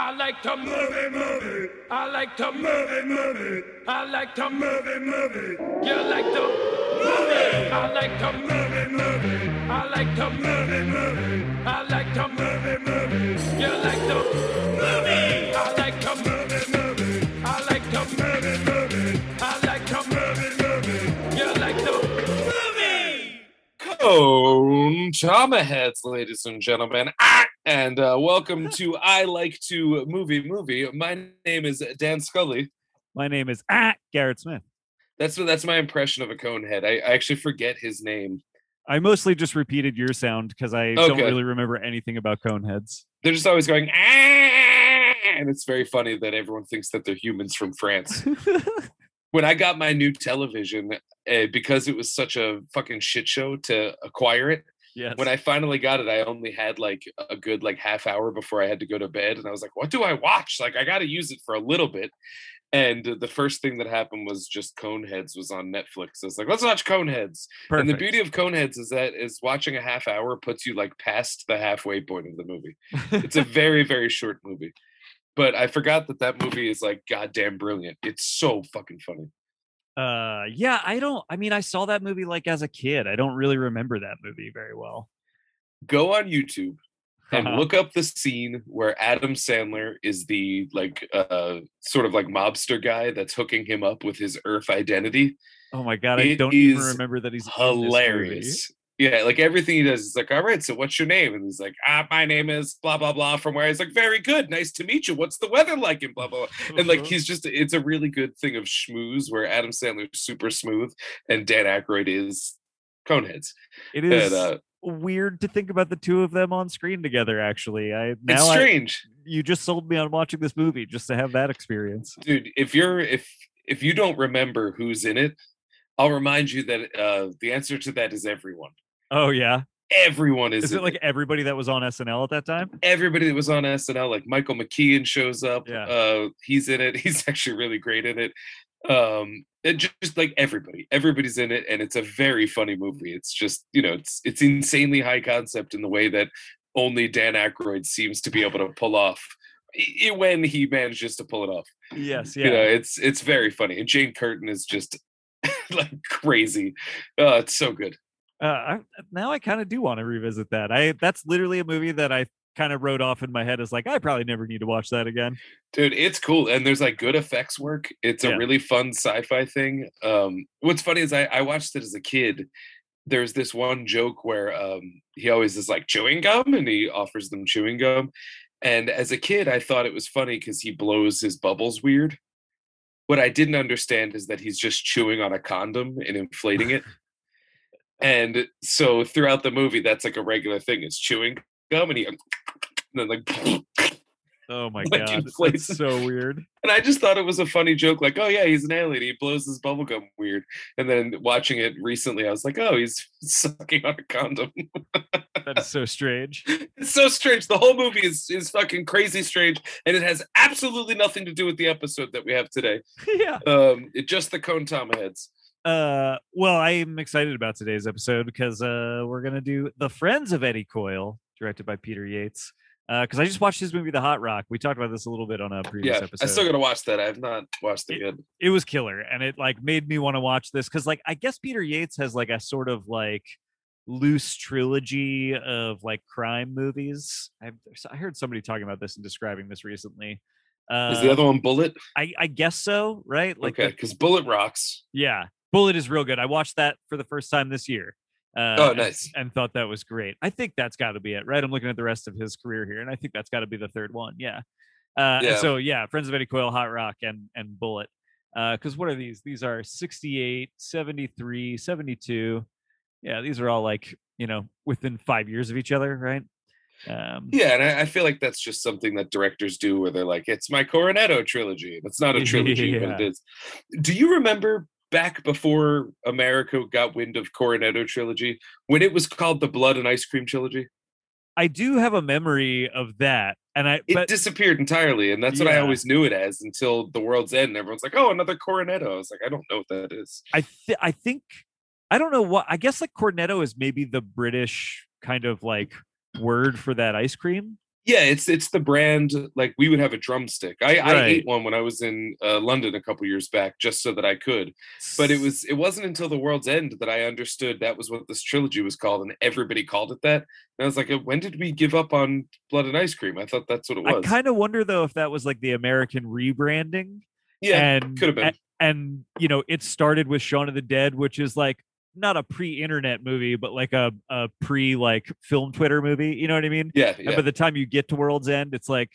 I like to move it, move it. I like to move it, move it. I like to move it, move it. You like to move it. I like to move it, move it. I like to move it, move it. I like to move it, move it. You like to move it. I like to move it, move it. I like to move it, move it. I like to move it, move it. You like to move it. Cone Trauma Heads, ladies and gentlemen. Ah! And uh, welcome to I Like to Movie Movie. My name is Dan Scully. My name is ah, Garrett Smith. That's that's my impression of a conehead. I, I actually forget his name. I mostly just repeated your sound because I don't really remember anything about coneheads. They're just always going ah! and it's very funny that everyone thinks that they're humans from France. when I got my new television, uh, because it was such a fucking shit show to acquire it, yes. when I finally got it, I only had like a good like half hour before I had to go to bed, and I was like, "What do I watch? Like, I got to use it for a little bit." And the first thing that happened was just Coneheads was on Netflix. I was like, "Let's watch Coneheads." And the beauty of Coneheads is that is watching a half hour puts you like past the halfway point of the movie. It's a very very short movie, but I forgot that that movie is like goddamn brilliant. It's so fucking funny. Uh yeah, I don't I mean I saw that movie like as a kid. I don't really remember that movie very well. Go on YouTube and look up the scene where Adam Sandler is the like uh sort of like mobster guy that's hooking him up with his Earth identity. Oh my god, I It don't even remember that he's in this movie. Hilarious. Yeah, like everything he does is like, all right, so what's your name? And he's like, ah, my name is blah blah blah from where he's like, very good, nice to meet you. What's the weather like? And blah blah blah. And like Uh-huh. he's just it's a really good thing of schmooze where Adam Sandler's super smooth and Dan Aykroyd is coneheads. it And uh weird to think about the two of them on screen together actually. I it's now I, strange. you just sold me on watching this movie just to have that experience. dude if you're if if you don't remember who's in it i'll remind you that uh the answer to that is everyone Oh yeah. everyone is, Is it like everybody that was on SNL at that time? everybody that was on snl like michael mckean shows up Yeah. uh he's in it he's actually really great in it um and just like everybody everybody's in it and it's a very funny movie it's just you know it's it's insanely high concept in the way that only dan Aykroyd seems to be able to pull off when he manages to pull it off Yes, yeah. you know it's it's very funny and jane curtin is just like crazy oh it's so good uh, I, now I kind of do want to revisit that. I that's literally a movie that I kind of wrote off in my head as like I probably never need to watch that again. dude it's cool and there's like good effects work it's a Yeah. really fun sci-fi thing um what's funny is i i watched it as a kid there's this one joke where um he always is like chewing gum and he offers them chewing gum and as a kid i thought it was funny because he blows his bubbles weird what i didn't understand is that he's just chewing on a condom and inflating it and so throughout the movie that's like a regular thing it's chewing gum and he and then like Oh my Like god, that's so weird. And I just thought it was a funny joke, like, oh yeah, he's an alien. He blows his bubblegum weird. And then watching it recently, I was like, oh, he's sucking on a condom. That is so strange. it's so strange. The whole movie is is fucking crazy strange, and it has absolutely nothing to do with the episode that we have today. yeah. Um, it just the cone tom heads. Uh, well, I'm excited about today's episode because uh, we're gonna do the Friends of Eddie Coyle, directed by Peter Yates. Uh because I just watched his movie The Hot Rock. We talked about this a little bit on a previous Yeah, episode. I still gotta watch that. I have not watched it It- yet. it was killer and it like made me want to watch this because like i guess peter yates has like a sort of like loose trilogy of like crime movies I've, i heard somebody talking about this and describing this recently uh Is the other one Bullet? I, I guess so right like okay, because Bullet rocks. yeah bullet is real good i watched that for the first time this year uh, Oh, and- nice. and thought that was great i think that's got to be it right i'm looking at the rest of his career here and i think that's got to be the third one yeah uh, Yeah. so yeah, Friends of Eddie Coyle, Hot Rock, and and Bullet. Because what are these? These are 68, 73, 72. Yeah, these are all like you know within five years of each other, right? Um, Yeah, and I, I feel like that's just something that directors do where they're like, it's my Cornetto trilogy. And it's not a trilogy, but it is. Do you remember back before America got wind of Cornetto trilogy when it was called the Blood and Ice Cream trilogy? I do have a memory of that, and I It but disappeared entirely, and that's what I always knew it as until the world's end. And everyone's like, "Oh, another Cornetto." I was like, "I don't know what that is." I th- I think I don't know what I guess like cornetto is maybe the British kind of like word for that ice cream. Yeah, it's it's the brand like we would have a drumstick. I, I ate one when I was in uh, London a couple years back, just so that I could. But it was it wasn't until the world's end that I understood that was what this trilogy was called, and everybody called it that. And I was like, when did we give up on Blood and Ice Cream? I thought that's what it was. I kind of wonder though if that was like the American rebranding. yeah, and could have been. a- And, you know, it started with Shaun of the Dead, which is like not a pre-internet movie, but like a, a pre like film Twitter movie. You know what I mean? yeah, And by the time you get to World's End, it's like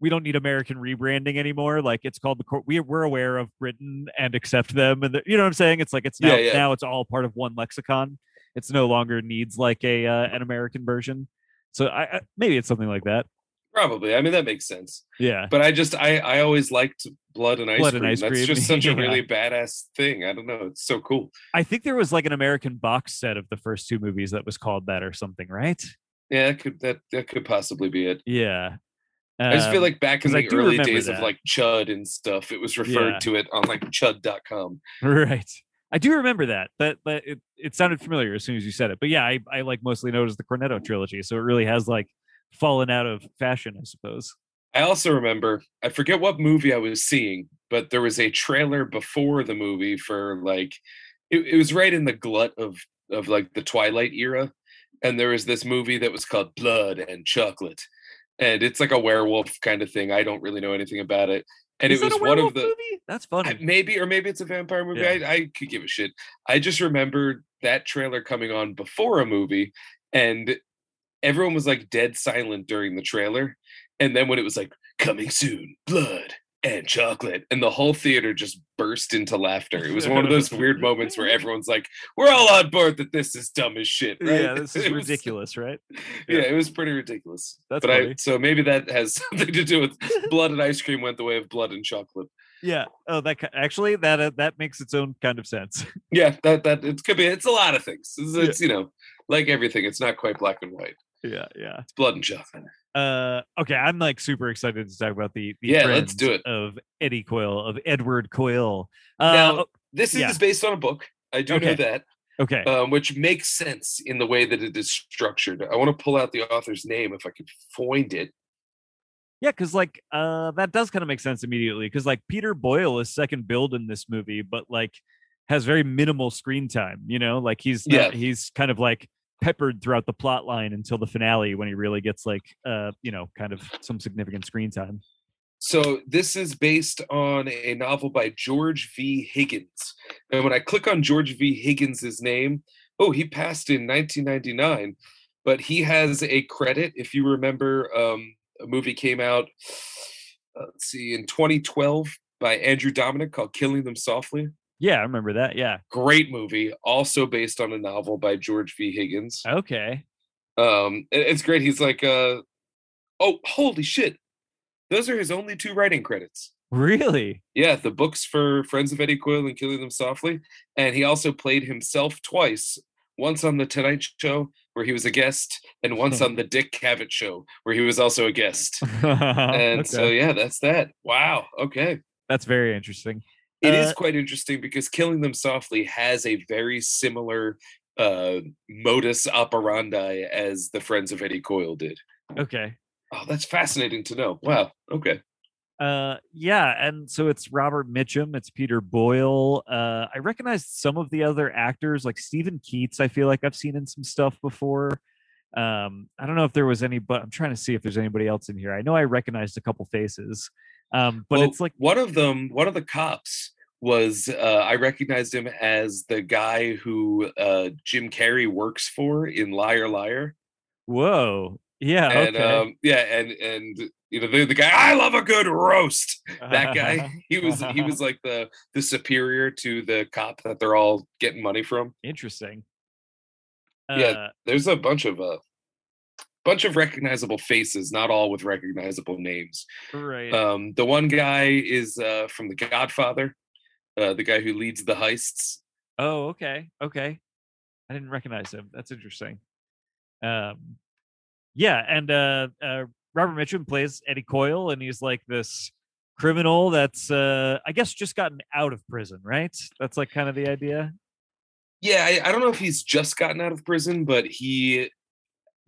we don't need American rebranding anymore. Like it's called the court. We we're aware of Britain and accept them, and the, you know what I'm saying. It's like it's now Yeah, yeah. now it's all part of one lexicon. It's no longer needs like a uh, an American version. So I, I maybe it's something like that. Probably. I mean, that makes sense. Yeah. But I just I I always liked Blood and Ice Blood Cream. and Ice That's Cream, just such a yeah. really badass thing. I don't know. It's so cool. I think there was like an American box set of the first two movies that was called that or something, right? Yeah, that could that that could possibly be it. Yeah. I just feel Um, like back in the early days of like Chud and stuff, it was referred Yeah. to it on like Chud.com. right. I do remember that. That that it, it sounded familiar as soon as you said it. But yeah, I, I like mostly as the Cornetto trilogy. So it really has like fallen out of fashion, I suppose. I also remember, I forget what movie I was seeing, but there was a trailer before the movie for like, it, it was right in the glut of of like the Twilight era, and there was this movie that was called Blood and Chocolate, and it's like a werewolf kind of thing. I don't really know anything about it, and Is it was one of the movie? That's funny. Maybe or maybe it's a vampire movie. Yeah. I, I could give a shit. I just remember that trailer coming on before a movie, and everyone was like dead silent during the trailer. And then when it was like coming soon, blood and chocolate, and the whole theater just burst into laughter. It was one of those weird moments where everyone's like, "We're all on board that this is dumb as shit." Right? Yeah, this is was- ridiculous, right? yeah, Yeah. it was pretty ridiculous. That's but I so maybe that has something to do with blood and ice cream went the way of blood and chocolate. Yeah. Oh, that actually that uh, that makes its own kind of sense. Yeah, that that it could be. It's a lot of things. It's, it's you know, like everything. It's not quite black and white. Yeah, yeah. It's blood and chocolate. Uh, okay, I'm like super excited to talk about the, the Yeah, let's do it. of Eddie Coyle of Edward Coyle. Uh, Now- oh, This Yeah. is based on a book. I do know that, okay, um, which makes sense in the way that it is structured. I want to pull out the author's name if I could find it. yeah, because like uh, that does kind of make sense immediately. Because like Peter Boyle is second billed in this movie, but like has very minimal screen time. You know, like he's Yeah. not, he's kind of like peppered throughout the plot line until the finale when he really gets like uh you know kind of some significant screen time. So this is based on a novel by George V. Higgins. And when I click on George V. Higgins's name, oh, he passed in 1999, but he has a credit. If you remember, um, a movie came out, uh, let's see, in 2012 by Andrew Dominik called Killing Them Softly. Yeah, I remember that. Yeah. Great movie, also based on a novel by George V. Higgins. Okay. Um, it's great. He's like, uh, oh, holy shit. Those are his only two writing credits. Really? Yeah, the books for Friends of Eddie Coyle and Killing Them Softly. And he also played himself twice. Once on the Tonight Show, where he was a guest, and once on the Dick Cavett Show, where he was also a guest. And so, yeah, that's that. Wow. Okay. That's very interesting. It is Uh, quite interesting because Killing Them Softly has a very similar uh, modus operandi as the Friends of Eddie Coyle did. Okay. Oh, that's fascinating to know. Wow. Okay. Uh yeah, and so it's Robert Mitchum, it's Peter Boyle. Uh I recognized some of the other actors like Steven Keats, I feel like I've seen in some stuff before. Um I don't know if there was any but I'm trying to see if there's anybody else in here. I know I recognized a couple faces. Um but Well, it's like one of them, one of the cops was uh, I recognized him as the guy who uh, Jim Carrey works for in Liar Liar. whoa. Yeah, And okay. um, yeah, and and you know the, the guy I love a good roast. That guy, he was he was like the the superior to the cop that they're all getting money from. interesting. Yeah. Uh, There's a bunch of uh bunch of recognizable faces, not all with recognizable names. right. Um, the one guy is uh, from The Godfather, uh, the guy who leads the heists. Oh, okay. Okay. I didn't recognize him. That's interesting. Um yeah, and uh uh Robert Mitchum plays Eddie Coyle and he's like this criminal that's uh I guess just gotten out of prison, right? That's like kind of the idea. Yeah, I, I don't know if he's just gotten out of prison, but he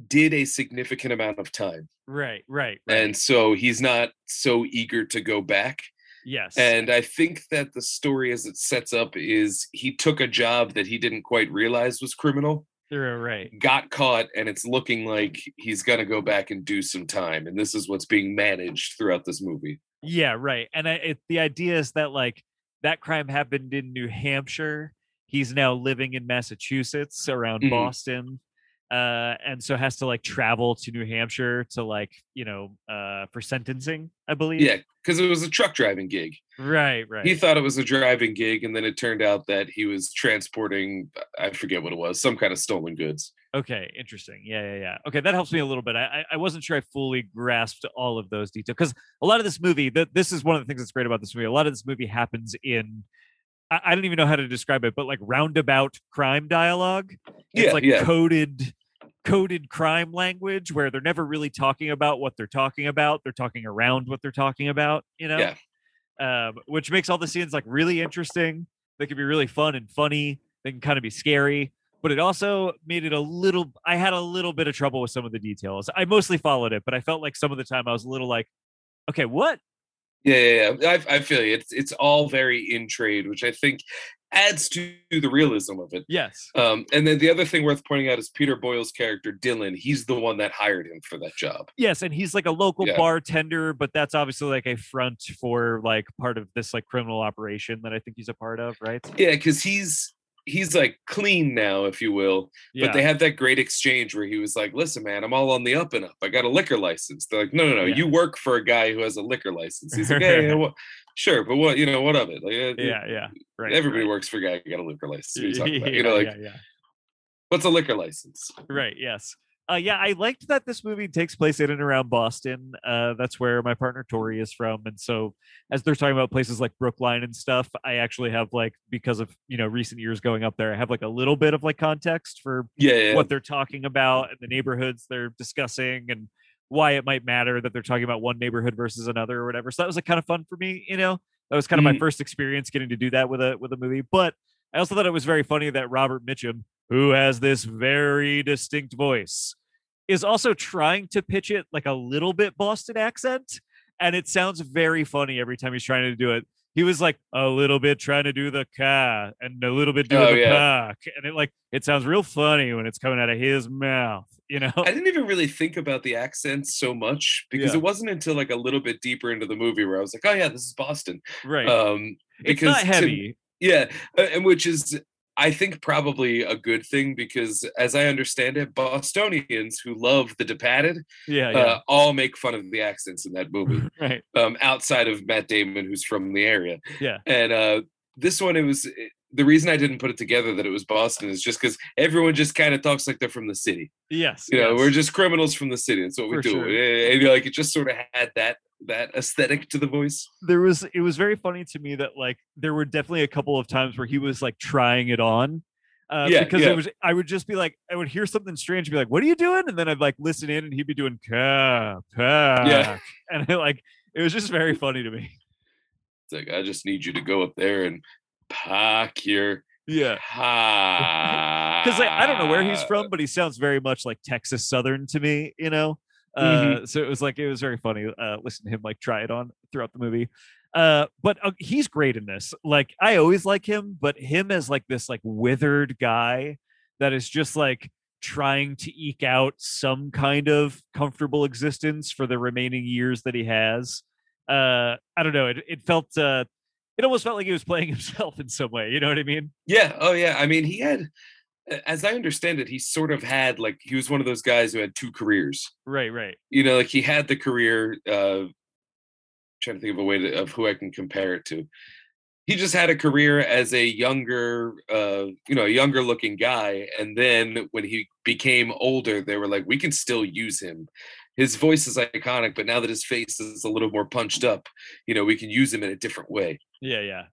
did a significant amount of time. Right, right, right. And so he's not so eager to go back. Yes. And I think that the story as it sets up is he took a job that he didn't quite realize was criminal, You're right. got caught, and it's looking like he's going to go back and do some time. And this is what's being managed throughout this movie. Yeah, right. And I, it, the idea is that like that crime happened in New Hampshire. He's now living in Massachusetts around Mhm. Boston. Uh, and so has to like travel to New Hampshire to like, you know, uh, for sentencing, I believe. Yeah, because it was a truck driving gig. Right, right. He thought it was a driving gig, and then it turned out that he was transporting, I forget what it was, some kind of stolen goods. Okay, interesting. Yeah, yeah, yeah. Okay, that helps me a little bit. I I- wasn't sure I fully grasped all of those details because a lot of this movie, that this is one of the things that's great about this movie. A lot of this movie happens in, I, I don't even know how to describe it, but like roundabout crime dialogue. It's Yeah, like yeah. coded, coded crime language where they're never really talking about what they're talking about. They're talking around what they're talking about. You know, Yeah. um, which makes all the scenes like really interesting. They can be really fun and funny. They can kind of be scary, but it also made it a little. I had a little bit of trouble with some of the details. I mostly followed it, but I felt like some of the time I was a little like, okay, what? Yeah, yeah, yeah. I, I feel you. It's it's all very in trade, which I think adds to the realism of it. Yes, Um, and then the other thing worth pointing out is Peter Boyle's character Dylan. He's the one that hired him for that job. yes, and he's like a local Yeah. bartender, but that's obviously like a front for like part of this like criminal operation that I think he's a part of, right? Yeah, because he's he's like clean now, if you will. Yeah, But they have that great exchange where he was like, "Listen, man, I'm all on the up and up. I got a liquor license." They're like, "No, no, no. Yeah. You work for a guy who has a liquor license." He's like, "Yeah, yeah, well, sure, but what? You know, what of it? Like, uh, yeah, yeah. Right. everybody right. works for a guy who got a liquor license. What are you about? You know, like, yeah, yeah. what's a liquor license? right yes uh yeah i liked that this movie takes place in and around boston uh that's where my partner tori is from and so as they're talking about places like brookline and stuff i actually have like because of you know recent years going up there i have like a little bit of like context for Yeah, yeah. what they're talking about and the neighborhoods they're discussing and why it might matter that they're talking about one neighborhood versus another or whatever. So that was like kind of fun for me you know? That was kind of my Mhm. first experience getting to do that with a with a movie but i also thought it was very funny that robert mitchum who has this very distinct voice is also trying to pitch it like a little bit boston accent and it sounds very funny every time he's trying to do it he was like a little bit trying to do the ka and a little bit doing Oh, the yeah. pack and it like it sounds real funny when it's coming out of his mouth you know I didn't even really think about the accents so much because Yeah. it wasn't until like a little bit deeper into the movie where I was like, "Oh yeah, this is Boston." right Um, it's because not to- heavy yeah, uh, and which is I think probably a good thing because, as I understand it, Bostonians who love the Departed yeah yeah uh, all make fun of the accents in that movie. right um, outside of Matt Damon, who's from the area. Yeah. And uh, this one, it was the reason I didn't put it together that it was Boston is just because everyone just kind of talks like they're from the city. yes You know, yes. we're just criminals from the city. That's what we For do. sure. Eh, And, like it just sort of had that that aesthetic to the voice. there was it was very funny to me that like there were definitely a couple of times where he was like trying it on uh, Yeah, because yeah. it was I would just be like I would hear something strange be like what are you doing? And then I'd like listen in and he'd be doing ka pack and it, like it was just very funny to me. It's like I just need you to go up there and pack your yeah. because like, I don't know where he's from but he sounds very much like Texas Southern to me you know uh Mhm. so it was like it was very funny uh listening to him like try it on throughout the movie uh but uh, he's great in this like i always like him but him as like this like withered guy that is just like trying to eke out some kind of comfortable existence for the remaining years that he has uh i don't know it, it felt uh it almost felt like he was playing himself in some way you know what i mean Yeah. Oh, yeah. I mean, he had, as I understand it, he sort of had like he was one of those guys who had two careers. right right You know, like he had the career. uh Trying to think of a way to, of who I can compare it to. He just had a career as a younger, uh, you know, a younger looking guy, and then when he became older, they were like, we can still use him. His voice is iconic, but now that his face is a little more punched up, you know, we can use him in a different way. yeah yeah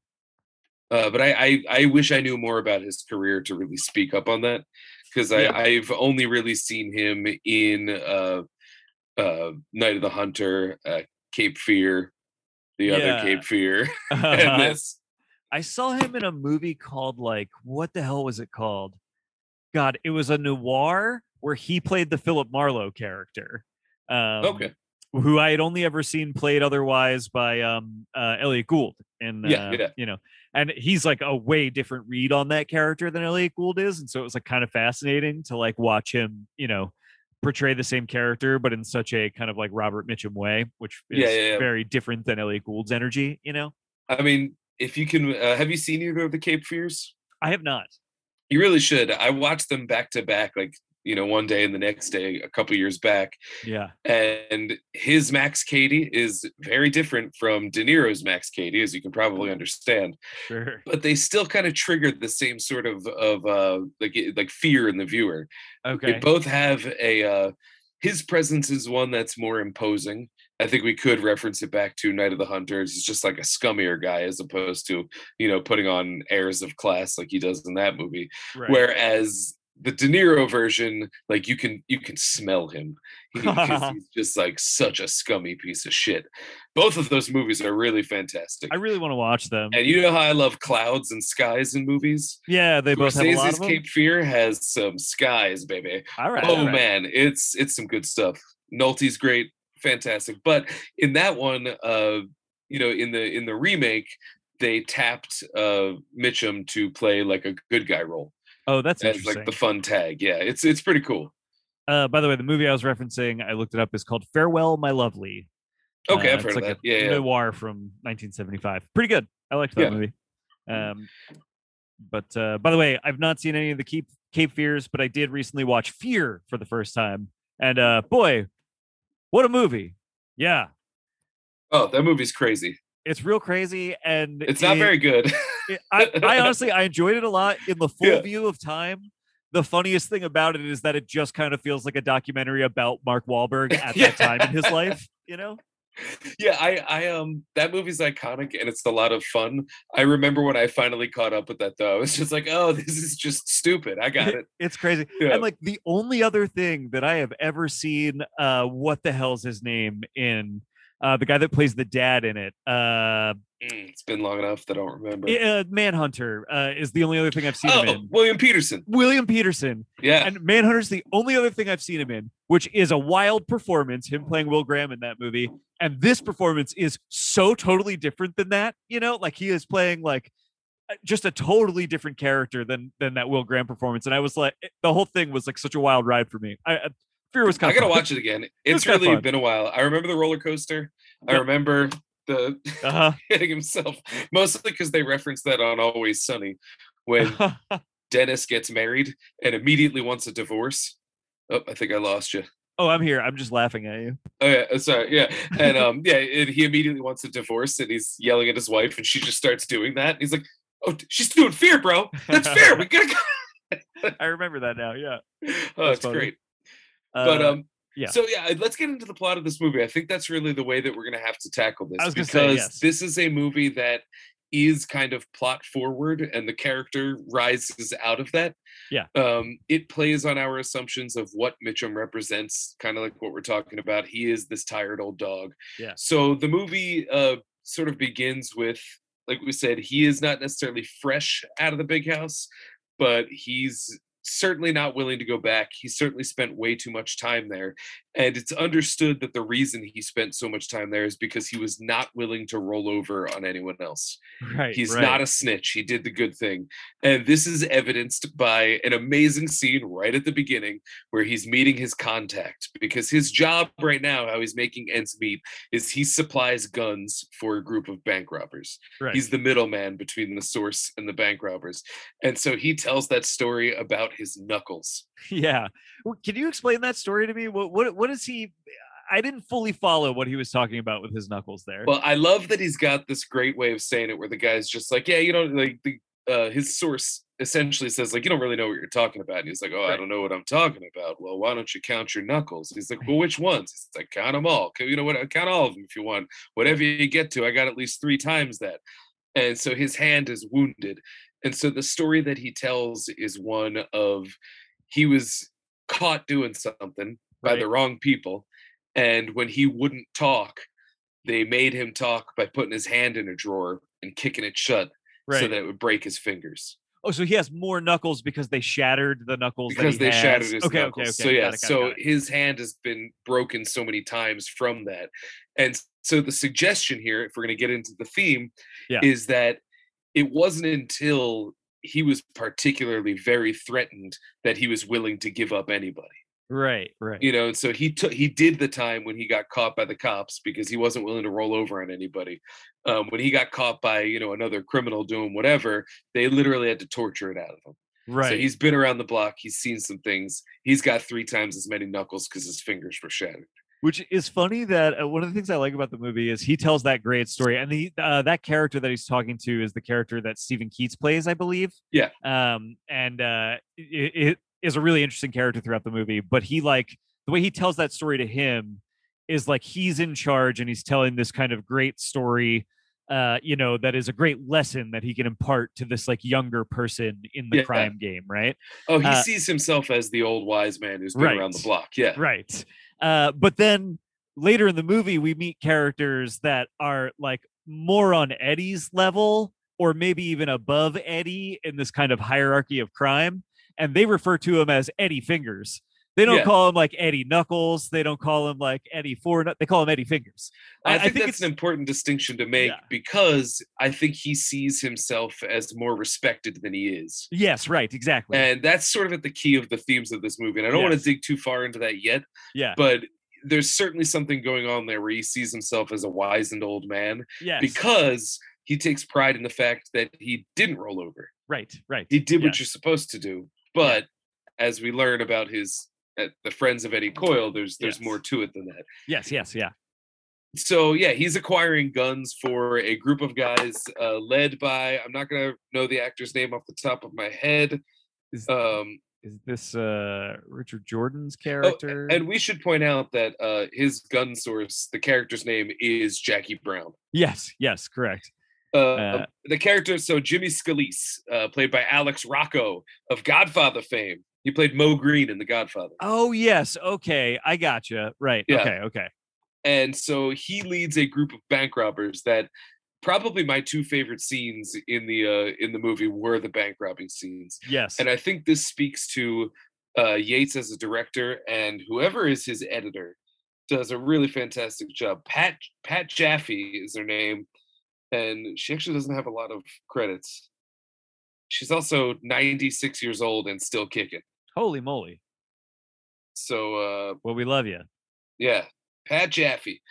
Uh, but I, I I wish I knew more about his career to really speak up on that because Yeah. I've only really seen him in uh, uh, Night of the Hunter, uh, Cape Fear, the Yeah. other Cape Fear, and this. I saw him in a movie called like what the hell was it called? God, it was a noir, where he played the Philip Marlowe character. Um, Okay. Who I had only ever seen played otherwise by um, uh, Elliott Gould, and Yeah, uh, yeah. you know, and he's like a way different read on that character than Elliott Gould is, and so it was like kind of fascinating to like watch him, you know, portray the same character but in such a kind of like Robert Mitchum way, which is Yeah, yeah, yeah. very different than Elliott Gould's energy. You know, I mean, if you can, uh, have you seen either of the Cape Fears? I have not. You really should. I watched them back to back, like you know, one day and the next day, a couple years back. Yeah, And his Max Cady is very different from De Niro's Max Cady, as you can probably understand. sure. But they still kind of triggered the same sort of of uh, like like fear in the viewer. Okay. They both have a uh, his presence is one that's more imposing. I think we could reference it back to Night of the Hunters. He's just like a scummier guy as opposed to, you know, putting on airs of class like he does in that movie. Right. Whereas the De Niro version, like you can you can smell him. He- he's just like such a scummy piece of shit. Both of those movies are really fantastic. I really want to watch them. and you know how I love clouds and skies in movies? yeah, they both have a lot of them. Cape Fear has some skies, baby all right. oh all right. man it's it's some good stuff nolte's great fantastic but in that one uh you know in the in the remake they tapped uh mitchum to play like a good guy role Oh, that's as like the fun tag yeah it's it's pretty cool uh, by the way, the movie I was referencing, I looked it up, is called Farewell, My Lovely. okay Uh, i've heard like that yeah a yeah noir from 1975. Pretty good. I liked that Yeah. movie. Um, but uh, by the way, I've not seen any of the Cape Cape Fears, but I did recently watch Fear for the first time, and uh, boy, what a movie! Yeah, oh that movie's crazy it's real crazy, and it's not it- very good it- I, I honestly I enjoyed it a lot in the full Yeah. view of time. The funniest thing about it is that it just kind of feels like a documentary about Mark Wahlberg at Yeah. that time in his life. You know, yeah i i um that movie's iconic and it's a lot of fun i remember when i finally caught up with that though i was just like oh this is just stupid i got it it's crazy. Yeah. And like the only other thing that I have ever seen, uh, what the hell's his name in uh, the guy that plays the dad in it, uh, Mm, it's been long enough that i don't remember uh Manhunter, uh, is the only other thing I've seen him oh in. william petersen William Petersen. yeah And Manhunter's the only other thing I've seen him in, which is a wild performance, him playing Will Graham in that movie. And this performance is so totally different than that, you know, like he is playing like uh, just a totally different character than than that Will Graham performance. And I was like, the whole thing was like such a wild ride for me. I, I Fear was kind I gotta watch it again. It's kinda really been a while. I remember the roller coaster. I remember the Uh-huh. hitting himself, mostly because they referenced that on Always Sunny when Dennis gets married and immediately wants a divorce. Oh, I think I lost you. oh, I'm here. I'm just laughing at you. Oh yeah, sorry, yeah, and um, yeah, and he immediately wants a divorce, and he's yelling at his wife, and she just starts doing that. And he's like, "Oh, she's doing fear, bro. That's fair. We gotta go." I remember that now. Yeah. Oh, That's it's funny. great. But Uh, um yeah. so yeah let's get into the plot of this movie i think that's really the way that we're going to have to tackle this because say, yes. this is a movie that is kind of plot forward and the character rises out of that Yeah. um it plays on our assumptions of what mitchum represents kind of like what we're talking about he is this tired old dog Yeah. so the movie uh sort of begins with like we said he is not necessarily fresh out of the big house but he's certainly not willing to go back. He certainly spent way too much time there. And it's understood that the reason he spent so much time there is because he was not willing to roll over on anyone else. right. He's right. not a snitch. He did the good thing. And this is evidenced by an amazing scene right at the beginning where he's meeting his contact because his job right now, how he's making ends meet, is he supplies guns for a group of bank robbers. right. He's the middleman between the source and the bank robbers. And so he tells that story about his knuckles. yeah. Can you explain that story to me? What what what is he? I didn't fully follow what he was talking about with his knuckles there. Well, I love that he's got this great way of saying it where the guy's just like, yeah, you know, like the uh, his source essentially says like you don't really know what you're talking about and he's like oh i don't know what i'm talking about. Well why don't you count your knuckles? He's like well which ones? He's like count them all. You know what count all of them if you want. Whatever you get to i got at least three times that. And so his hand is wounded. And so the story that he tells is one of he was caught doing something by the wrong people and when he wouldn't talk they made him talk by putting his hand in a drawer and kicking it shut right. so that it would break his fingers Oh, so he has more knuckles because they shattered the knuckles. that because he they has. shattered his okay, knuckles. Okay, okay, so yeah, got it, got so it. his hand has been broken so many times from that, and so the suggestion here, if we're going to get into the theme, Yeah. is that it wasn't until he was particularly very threatened that he was willing to give up anybody. Right, right. You know, and so he took he did the time when he got caught by the cops because he wasn't willing to roll over on anybody. Um, when he got caught by you know another criminal doing whatever, they literally had to torture it out of him. right. So he's been around the block. He's seen some things. He's got three times as many knuckles because his fingers were shattered. Which is funny that uh, one of the things I like about the movie is he tells that great story, and the uh, that character that he's talking to is the character that Steven Keats plays, I believe. Yeah. Um, and uh, it, it is a really interesting character throughout the movie. But he like the way he tells that story to him is like he's in charge and he's telling this kind of great story. Uh, you know, that is a great lesson that he can impart to this like younger person in the Yeah. crime game, right? Oh, he Uh, sees himself as the old wise man who's been around the block. Yeah. right uh but then later in the movie we meet characters that are like more on eddie's level or maybe even above eddie in this kind of hierarchy of crime and they refer to him as eddie fingers they don't Yeah. call him like eddie knuckles they don't call him like eddie four they call him eddie fingers I, think, it's that's an important distinction to make Yeah. because I think he sees himself as more respected than he is. yes right exactly And that's sort of at the key of the themes of this movie. And I don't want to dig too far into that yet, yeah but there's certainly something going on there where he sees himself as a wizened old man yes because he takes pride in the fact that he didn't roll over. right right He did what Yes. you're supposed to do. But as we learn about his uh, the friends of Eddie Coyle, there's there's Yes. more to it than that. yes yes yeah So yeah, he's acquiring guns for a group of guys uh, led by I'm not gonna know the actor's name off the top of my head. Is- Um, is this uh richard jordan's oh, character and we should point out that uh, his gun source, the character's name is Jackie Brown. yes yes correct Uh, Uh, the character, so Jimmy Scalise, uh, played by Alex Rocco of Godfather fame. He played Moe Greene in The Godfather. Oh yes, okay, I gotcha. Right. Yeah. Okay, okay. and so he leads a group of bank robbers that probably my two favorite scenes in the uh in the movie were the bank robbing scenes Yes. and i think this speaks to uh yates as a director and whoever is his editor does a really fantastic job pat pat jaffe is her name and she actually doesn't have a lot of credits she's also 96 years old and still kicking Holy moly. so uh Well, we love you. Yeah, Pat Jaffe,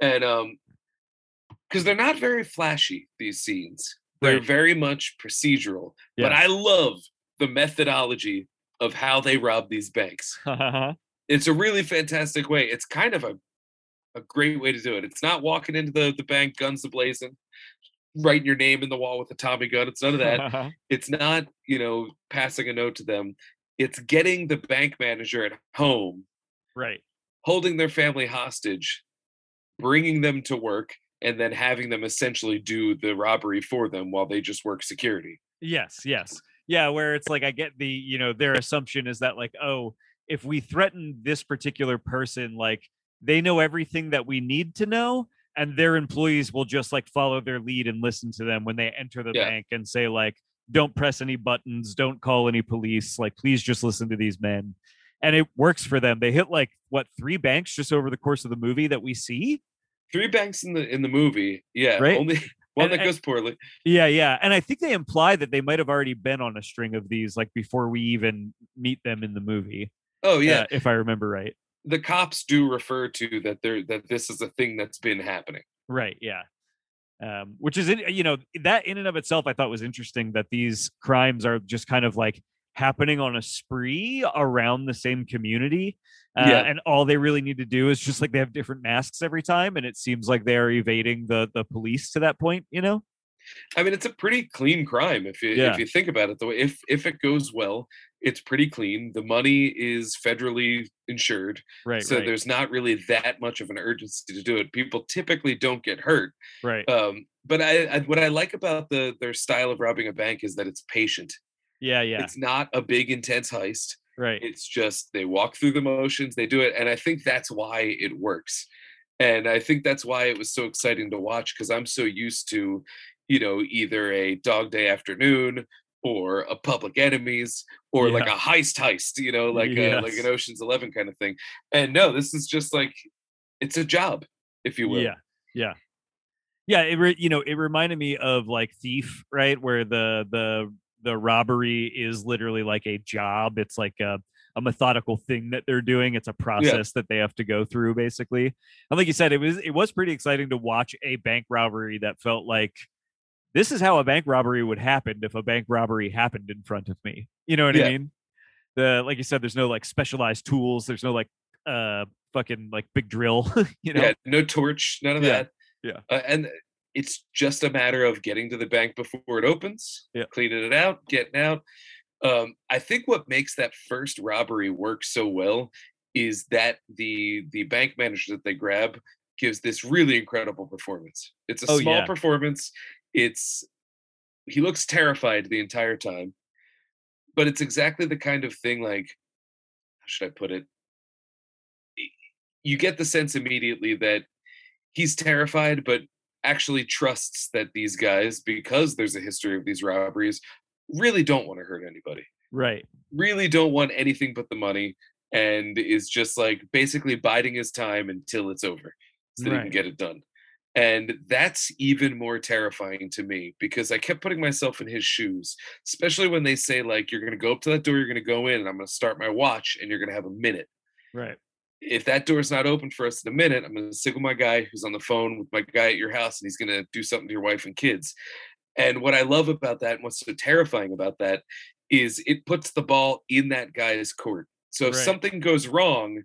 and um, because they're not very flashy these scenes. They're Right. very much procedural, but I love the methodology of how they rob these banks. It's a really fantastic way. It's kind of a a great way to do it. It's not walking into the the bank guns blazing, writing your name in the wall with a Tommy gun. It's none of that. it's not you know passing a note to them. It's getting the bank manager at home right. holding their family hostage, bringing them to work, and then having them essentially do the robbery for them while they just work security. Yes, yes. Yeah, where it's like I get the, you know, their assumption is that like, oh, if we threaten this particular person, like they know everything that we need to know and their employees will just like follow their lead and listen to them when they enter the Yeah. bank and say like don't press any buttons, don't call any police, like please just listen to these men. And it works for them. They hit like what three banks just over the course of the movie that we see? Three banks in the in the movie, yeah, Right. only one And- that and- goes poorly. Yeah, yeah. And I think they imply that they might have already been on a string of these like before we even meet them in the movie. Oh yeah, uh, if I remember right. The cops do refer to that they're that this is a thing that's been happening. Right, yeah. Um, which is you know, that in and of itself I thought was interesting that these crimes are just kind of like happening on a spree around the same community. Uh, Yeah. and all they really need to do is just like they have different masks every time and it seems like they are evading the the police to that point, you know? I mean, it's a pretty clean crime if you Yeah. if you think about it. Though, if if it goes well, it's pretty clean. The money is federally insured, Right, so right, there's not really that much of an urgency to do it. People typically don't get hurt. right. Um, but I, I what I like about the their style of robbing a bank is that it's patient. yeah, yeah. It's not a big intense heist. Right. It's just they walk through the motions, they do it, and I think that's why it works. And I think that's why it was so exciting to watch because I'm so used to, you know, either a Dog Day Afternoon or a Public Enemies or like a heist heist, you know, like a, like an Ocean's Eleven kind of thing. And no, this is just like it's a job, if you will. Yeah, yeah, yeah. It re- you know it reminded me of like Thief, right? Where the the the robbery is literally like a job. It's like a a methodical thing that they're doing. It's a process that they have to go through, basically. And like you said, it was it was pretty exciting to watch a bank robbery that felt like this is how a bank robbery would happen if a bank robbery happened in front of me. You know what Yeah. I mean? The like you said, there's no like specialized tools. There's no like uh fucking like big drill. you know? Yeah, no torch, none of Yeah, that. yeah. Uh, and it's just a matter of getting to the bank before it opens, Yeah. cleaning it out, getting out. Um, I think what makes that first robbery work so well is that the the bank manager that they grab gives this really incredible performance. It's a Oh, small yeah. performance. It's he looks terrified the entire time, but it's exactly the kind of thing like how should I put it? You get the sense immediately that he's terrified, but actually trusts that these guys, because there's a history of these robberies, really don't want to hurt anybody. Right. Really don't want anything but the money, and is just like basically biding his time until it's over so that he can get it done. And that's even more terrifying to me because I kept putting myself in his shoes, especially when they say, like, you're going to go up to that door, you're going to go in, and I'm going to start my watch, and you're going to have a minute Right. if that door's not open for us in a minute, I'm going to signal my guy who's on the phone with my guy at your house, and he's going to do something to your wife and kids. And what I love about that, and what's so terrifying about that, is it puts the ball in that guy's court. So if Right. something goes wrong,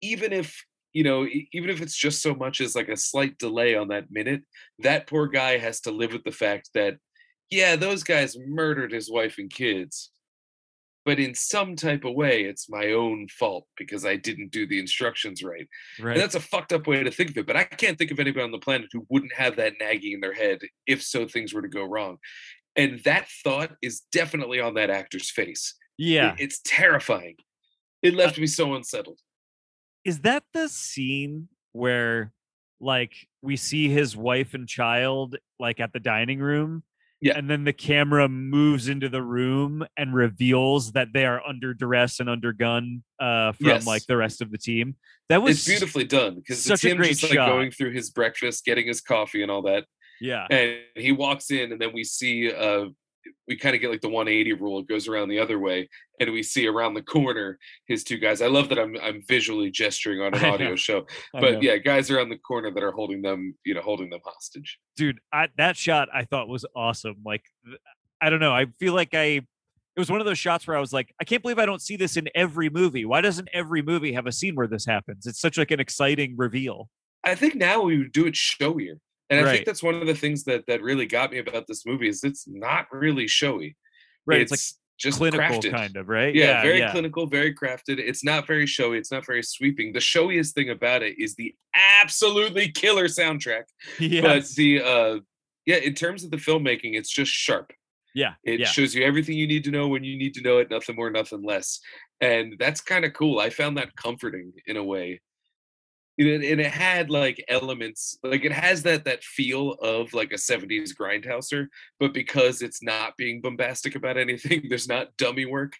even if you know, even if it's just so much as like a slight delay on that minute, that poor guy has to live with the fact that, yeah, those guys murdered his wife and kids, but in some type of way, it's my own fault because I didn't do the instructions right. Right. And that's a fucked up way to think of it. But I can't think of anybody on the planet who wouldn't have that nagging in their head if so things were to go wrong. And that thought is definitely on that actor's face. It- yeah. it's terrifying. It uh left me so unsettled. Is that the scene where like we see his wife and child like at the dining room? Yeah. And then the camera moves into the room and reveals that they are under duress and under gun uh from Yes. like the rest of the team. That was It's beautifully done because it's him just like shot. going through his breakfast, getting his coffee and all that. Yeah. and he walks in and then we see uh we kind of get like the 180 rule it goes around the other way and we see around the corner his two guys i love that i'm i'm visually gesturing on an audio show but yeah guys around the corner that are holding them you know holding them hostage. Dude I, that shot i thought was awesome like i don't know i feel like i it was one of those shots where i was like i can't believe i don't see this in every movie why doesn't every movie have a scene where this happens? It's such like an exciting reveal. I think now we would do it showier and i Right. think that's one of the things that that really got me about this movie is it's not really showy right it's, it's, just clinical crafted. kind of right yeah, very yeah. clinical, very crafted. It's not very showy. It's not very sweeping. The showiest thing about it is the absolutely killer soundtrack. But yes. the uh yeah, in terms of the filmmaking, it's just sharp. yeah It yeah shows you everything you need to know when you need to know it, nothing more, nothing less. And that's kind of cool. I found that comforting in a way. And it, and it had like elements, like it has that that feel of like a 70s grindhouser, but because it's not being bombastic about anything, there's not dummy work.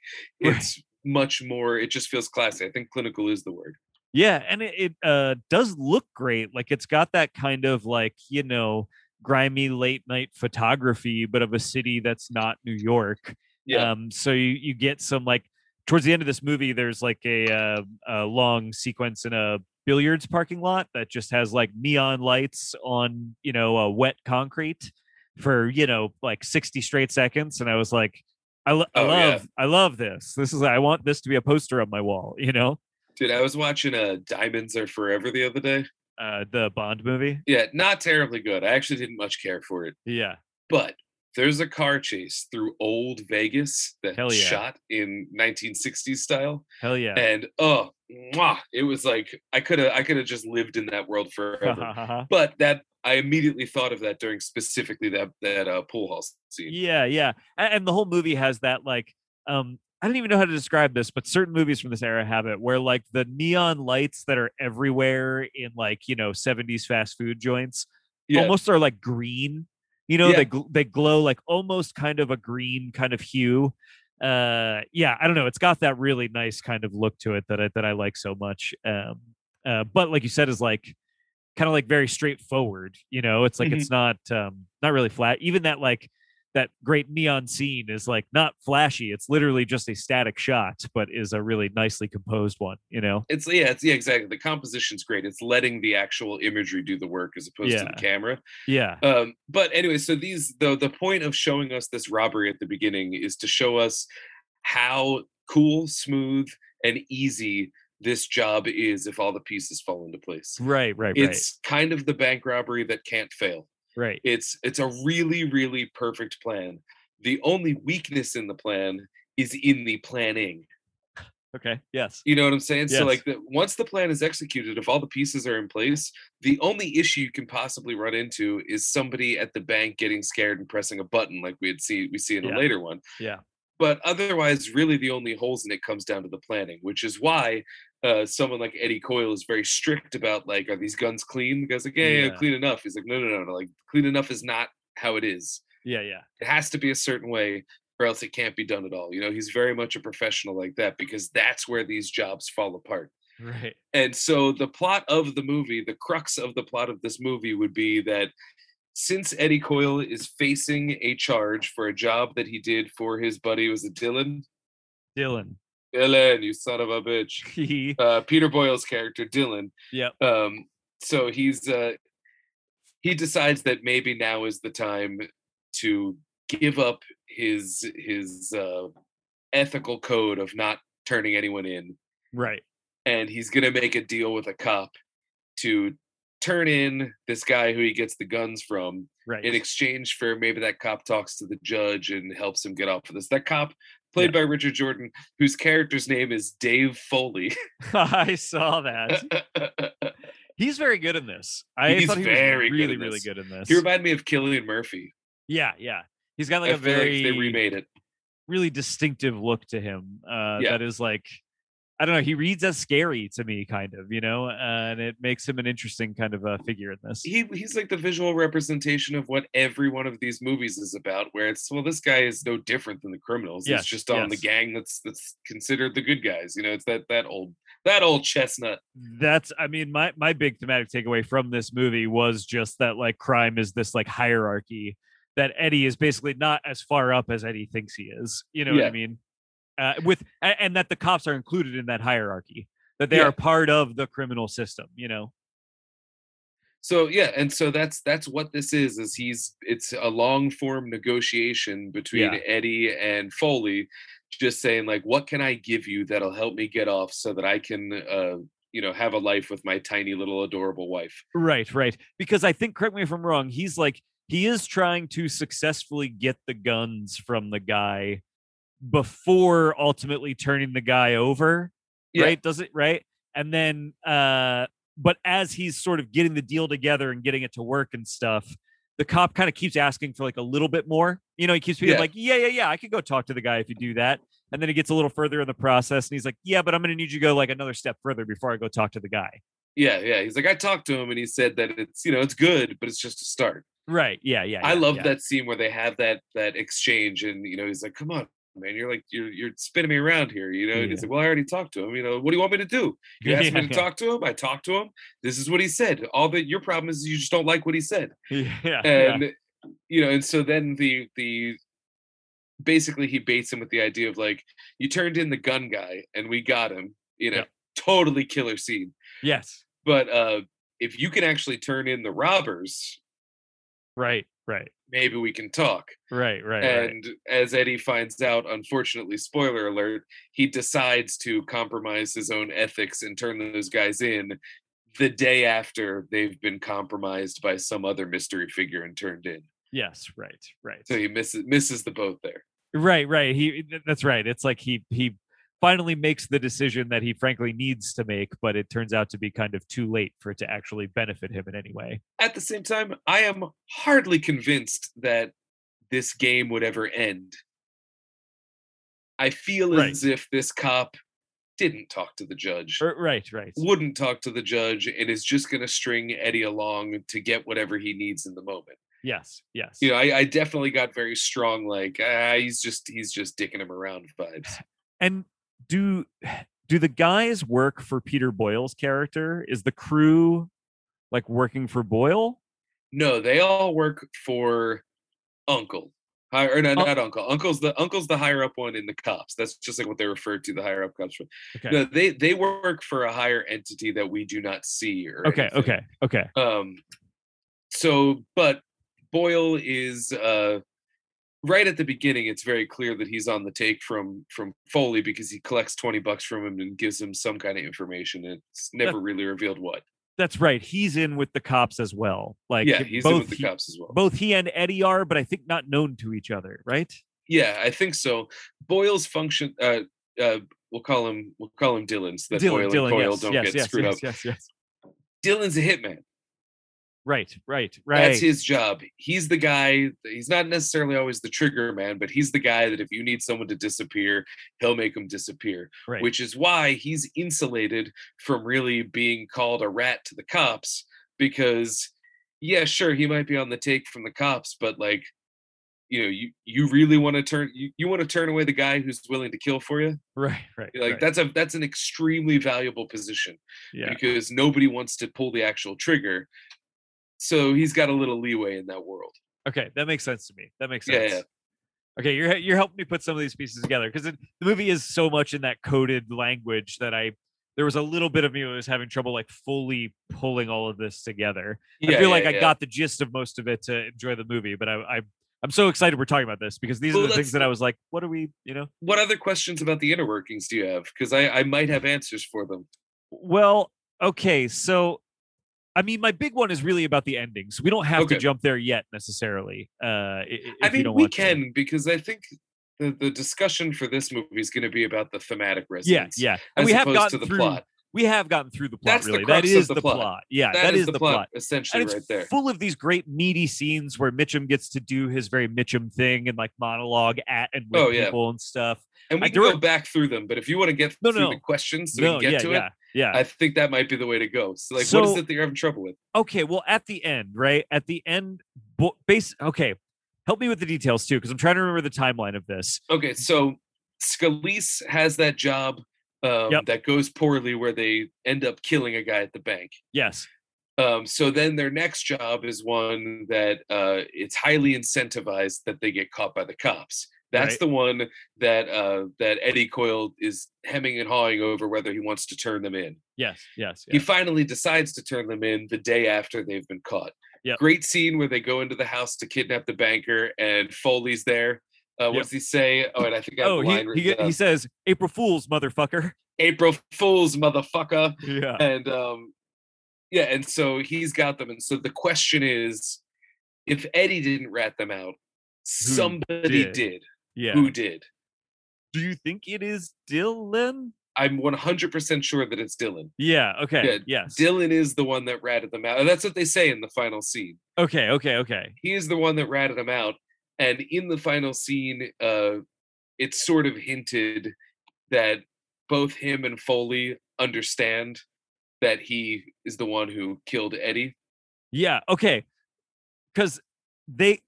Right. It's much more, it just feels classy. I think clinical is the word. yeah and it, it uh does look great like it's got that kind of like you know grimy late night photography but of a city that's not new york Yeah. Um, so you, you get some like towards the end of this movie, there's like a, uh, a long sequence in a billiards parking lot that just has like neon lights on you know uh, wet concrete for you know like 60 straight seconds, and I was like, I, lo- I Oh, yeah. love I love this. This is I want this to be a poster on my wall. You know, Dude, I was watching uh Diamonds Are Forever the other day. uh, the Bond movie. Yeah, not terribly good. I actually didn't much care for it. Yeah, But there's a car chase through old Vegas that's Hell yeah. shot in 1960s style. hell yeah. And oh, mwah, it was like I could have I could have just lived in that world forever. but that I immediately thought of that during specifically that that uh, pool hall scene. Yeah, yeah. And, the whole movie has that like um I don't even know how to describe this, but certain movies from this era have it where like the neon lights that are everywhere in like, you know, 70s fast food joints Yeah. almost are like green. You know, Yeah. they gl- they glow like almost kind of a green kind of hue. Uh, yeah, I don't know. It's got that really nice kind of look to it that I that I like so much. Um, uh, but like you said, is like kind of like very straightforward. You know, it's like Mhm. it's not um not really flat. Even that like that great neon scene is like not flashy. It's literally just a static shot, but is a really nicely composed one. You know. It's yeah, it's yeah, exactly. The composition's great. It's letting the actual imagery do the work as opposed to the camera. Yeah. Um, but anyway, so these the the point of showing us this robbery at the beginning is to show us how cool, smooth, and easy this job is if all the pieces fall into place. Right, right. Right. It's kind of the bank robbery that can't fail. Right. It's it's a really, really perfect plan. The only weakness in the plan is in the planning. Okay. Yes. You know what I'm saying? Yes. So like the, once the plan is executed, if all the pieces are in place, the only issue you can possibly run into is somebody at the bank getting scared and pressing a button like we had see we see in Yeah. a later one. Yeah. But otherwise, really the only holes in it comes down to the planning, which is why uh, someone like Eddie Coyle is very strict about like, are these guns clean? The guy's like, yeah, yeah, Yeah. clean enough. He's like, no, no, no, no. Like clean enough is not how it is Yeah. Yeah. it has to be a certain way or else it can't be done at all you know he's very much a professional like that because that's where these jobs fall apart Right. and so the plot of the movie the crux of the plot of this movie would be that since eddie coyle is facing a charge for a job that he did for his buddy was it dillon Dillon. Dylan you son of a bitch uh, peter boyle's character dillon Yep. um so he's uh he decides that maybe now is the time to give up his his uh ethical code of not turning anyone in Right. and he's going to make a deal with a cop to turn in this guy who he gets the guns from Right. in exchange for maybe that cop talks to the judge and helps him get off of this that cop played by richard jordan whose character's name is dave foley I saw that. He's very good in this. I He's thought he very was really, really good in this. he reminded me of cillian murphy yeah, yeah. He's got like I a very like they remade it. really distinctive look to him. Uh, Yeah. That is like, I don't know. He reads as scary to me, kind of, you know, and it makes him an interesting kind of a figure in this. He he's like the visual representation of what every one of these movies is about. Where it's well, this guy is no different than the criminals. Yes, It's just on the gang that's that's considered the good guys. You know, it's that that old that old chestnut. That's, I mean, my my big thematic takeaway from this movie was just that like crime is this like hierarchy that Eddie is basically not as far up as Eddie thinks he is. You know what I mean? Uh, with and that the cops are included in that hierarchy, that they Yeah. are part of the criminal system. You know? So yeah, and so that's that's what this is. Is he's it's a long form negotiation between Yeah. Eddie and Foley, just saying like, what can I give you that'll help me get off so that I can uh you know have a life with my tiny little adorable wife. Right, right. Because I think, correct me if I'm wrong, he's like, he is trying to successfully get the guns from the guy before ultimately turning the guy over. Yeah. Right? Does it right? And then, uh, but as he's sort of getting the deal together and getting it to work and stuff, the cop kind of keeps asking for like a little bit more. You know, he keeps being Yeah. like, yeah, yeah, yeah, I could go talk to the guy if you do that. And then he gets a little further in the process and he's like, yeah, but I'm going to need you to go like another step further before I go talk to the guy. Yeah, yeah. He's like, I talked to him and he said that it's you know it's good, but it's just a start. Right. Yeah. Yeah. I yeah, love yeah. that scene where they have that that exchange, and you know, he's like, "Come on, man, you're like you're you're spinning me around here," you know. And he's like, "Well, I already talked to him. You know, what do you want me to do? You asked me to Yeah. talk to him. I talked to him. This is what he said. All that your problem is you just don't like what he said." Yeah, yeah, And you know, and so then the the basically he baits him with the idea of like, "You turned in the gun guy, and we got him." You know, Yeah. totally killer scene. yes, But uh if you can actually turn in the robbers, right, right, maybe we can talk. right, right, right. and as Eddie finds out, unfortunately, spoiler alert, he decides to compromise his own ethics and turn those guys in the day after they've been compromised by some other mystery figure and turned in. Yes, right, right, So he misses misses the boat there. right, right. He that's right. It's like he he finally makes the decision that he frankly needs to make, but it turns out to be kind of too late for it to actually benefit him in any way. At the same time, I am hardly convinced that this game would ever end. I feel Right. as if this cop didn't talk to the judge. Right, right. wouldn't talk to the judge and is just going to string Eddie along to get whatever he needs in the moment. Yes, yes. You know, I, I definitely got very strong, like ah, he's just he's just dicking him around vibes. And do do the guys work for Peter Boyle's character? Is the crew like working for Boyle? No, they all work for Uncle. Hi, or no, Oh. not Uncle. Uncle's the Uncle's the higher up one in the cops. That's just like what they refer to the higher up cops. For. Okay. No, they they work for a higher entity that we do not see. Or Okay, anything. okay, okay. Um, so, but Boyle is uh, right at the beginning. It's very clear that he's on the take from from Foley because he collects twenty bucks from him and gives him some kind of information. It's never really revealed what. That's right. He's in with the cops as well. Like yeah, he's both in with the he, cops as well. both he and Eddie are, but I think not known to each other, right? Yeah, I think so. Boyle's function. Uh, uh, we'll call him. We'll call him Dillon, so that Boyle and Coyle yes, don't yes, get yes, screwed yes, up. yes, yes. Dillon's a hitman. Right, right, right. That's his job. He's the guy. He's not necessarily always the trigger man, but he's the guy that if you need someone to disappear, he'll make them disappear. right. Which is why he's insulated from really being called a rat to the cops. Because, yeah, sure, he might be on the take from the cops, but like, you know, you you really want to turn you, you want to turn away the guy who's willing to kill for you. right, right. Like right. that's a that's an extremely valuable position yeah. because nobody wants to pull the actual trigger. So he's got a little leeway in that world. Okay, that makes sense to me. That makes sense. yeah. Okay, you're you're helping me put some of these pieces together because the movie is so much in that coded language that I there was a little bit of me that was having trouble like fully pulling all of this together. I feel yeah, like I got the gist of most of it to enjoy the movie, but I, I I'm so excited we're talking about this because these Well, are the things that I was like, what are we, you know? What other questions about the inner workings do you have? Because I, I might have answers for them. Well, okay, so I mean, my big one is really about the endings. We don't have to jump there yet necessarily. Uh, i- i- I you mean, we want to. can because I think the, the discussion for this movie is going to be about the thematic resonance. yeah, As and we have opposed gotten to the through. plot. We have gotten through the plot. That's the really, that crux the the plot. plot. Yeah, that is, the the plot, essentially, and it's right there. full of these great meaty scenes where Mitchum gets to do his very Mitchum thing and like monologue at and with Oh, yeah. people and stuff. And we I can go back through them, but if you want to get No, through no. the questions so no, we can get yeah, to yeah, it, yeah. I think that might be the way to go. So, like, what is it that you're having trouble with? okay, well, at the end, right? At the end, bo- base. Okay, help me with the details too, because I'm trying to remember the timeline of this. Okay, so Scalise has that job um, Yep. that goes poorly where they end up killing a guy at the bank. Yes. Um, so then their next job is one that uh, it's highly incentivized that they get caught by the cops. That's Right. the one that uh, that Eddie Coyle is hemming and hawing over whether he wants to turn them in. Yes. Yes. He finally decides to turn them in the day after they've been caught. Yep. Great scene where they go into the house to kidnap the banker and Foley's there. Uh, what Yep. does he say? Oh, and I think I have Oh, the he, line he, written get- down. he says, April Fool's, motherfucker. April Fools, motherfucker. Yeah. And um, yeah, and so he's got them. And so the question is, if Eddie didn't rat them out, somebody did? did. Yeah. Who did? Do you think it is Dillon? I'm 100% sure that it's Dillon. Yeah. Okay. Yeah, yes. Dillon is the one that ratted them out. And that's what they say in the final scene. okay. Okay. Okay. He is the one that ratted them out. And in the final scene, uh, it's sort of hinted that both him and Foley understand that he is the one who killed Eddie. Yeah. Okay. Because they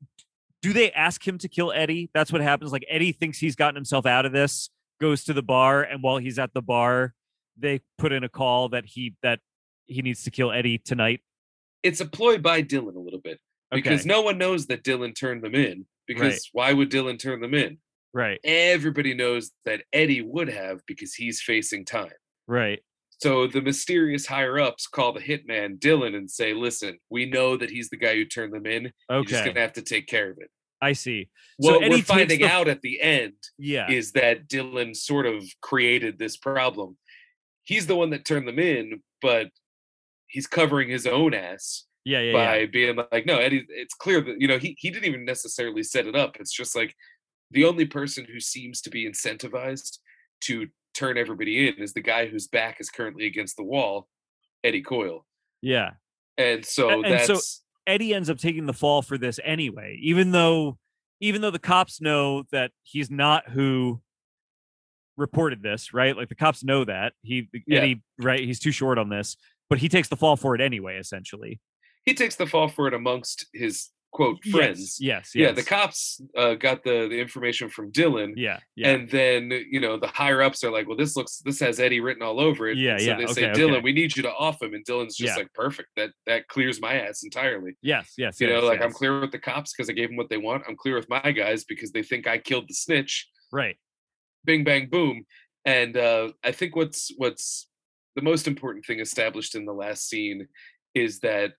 do they ask him to kill Eddie? That's what happens. Like Eddie thinks he's gotten himself out of this, goes to the bar, and while he's at the bar, they put in a call that he that he needs to kill Eddie tonight. It's a ploy by Dillon a little bit because Okay. no one knows that Dillon turned them in. Because why would Dillon turn them in? Right. Everybody knows that Eddie would have because he's facing time. Right. So the mysterious higher ups call the hitman Dillon and say, "Listen, we know that he's the guy who turned them in. You're just gonna have to take care of it." I see. So What Eddie we're finding the- out at the end Yeah. is that Dillon sort of created this problem. He's the one that turned them in, but he's covering his own ass yeah. Yeah. by Yeah. being like, no, Eddie, it's clear that, you know, he, he didn't even necessarily set it up. It's just like the only person who seems to be incentivized to turn everybody in is the guy whose back is currently against the wall, Eddie Coyle. Yeah. And so and so- that's Eddie ends up taking the fall for this anyway, even though even though the cops know that he's not who reported this, right? Like the cops know that. He Yeah. Eddie, right, he's too short on this, but he takes the fall for it anyway, essentially. he takes the fall for it amongst his quote friends. Yes, yes. Yeah, the cops uh, got the the information from Dillon. Yeah, yeah. And then you know the higher ups are like, well, this looks this has Eddie written all over it. Yeah, so yeah, They say, okay, Dillon, okay. we need you to off him, and Dillon's just Yeah. like, perfect. That that clears my ass entirely. yes, yes. You know, yes, like I'm clear with the cops because I gave them what they want. I'm clear with my guys because they think I killed the snitch. Right. Bing bang boom. And uh, I think what's what's the most important thing established in the last scene is that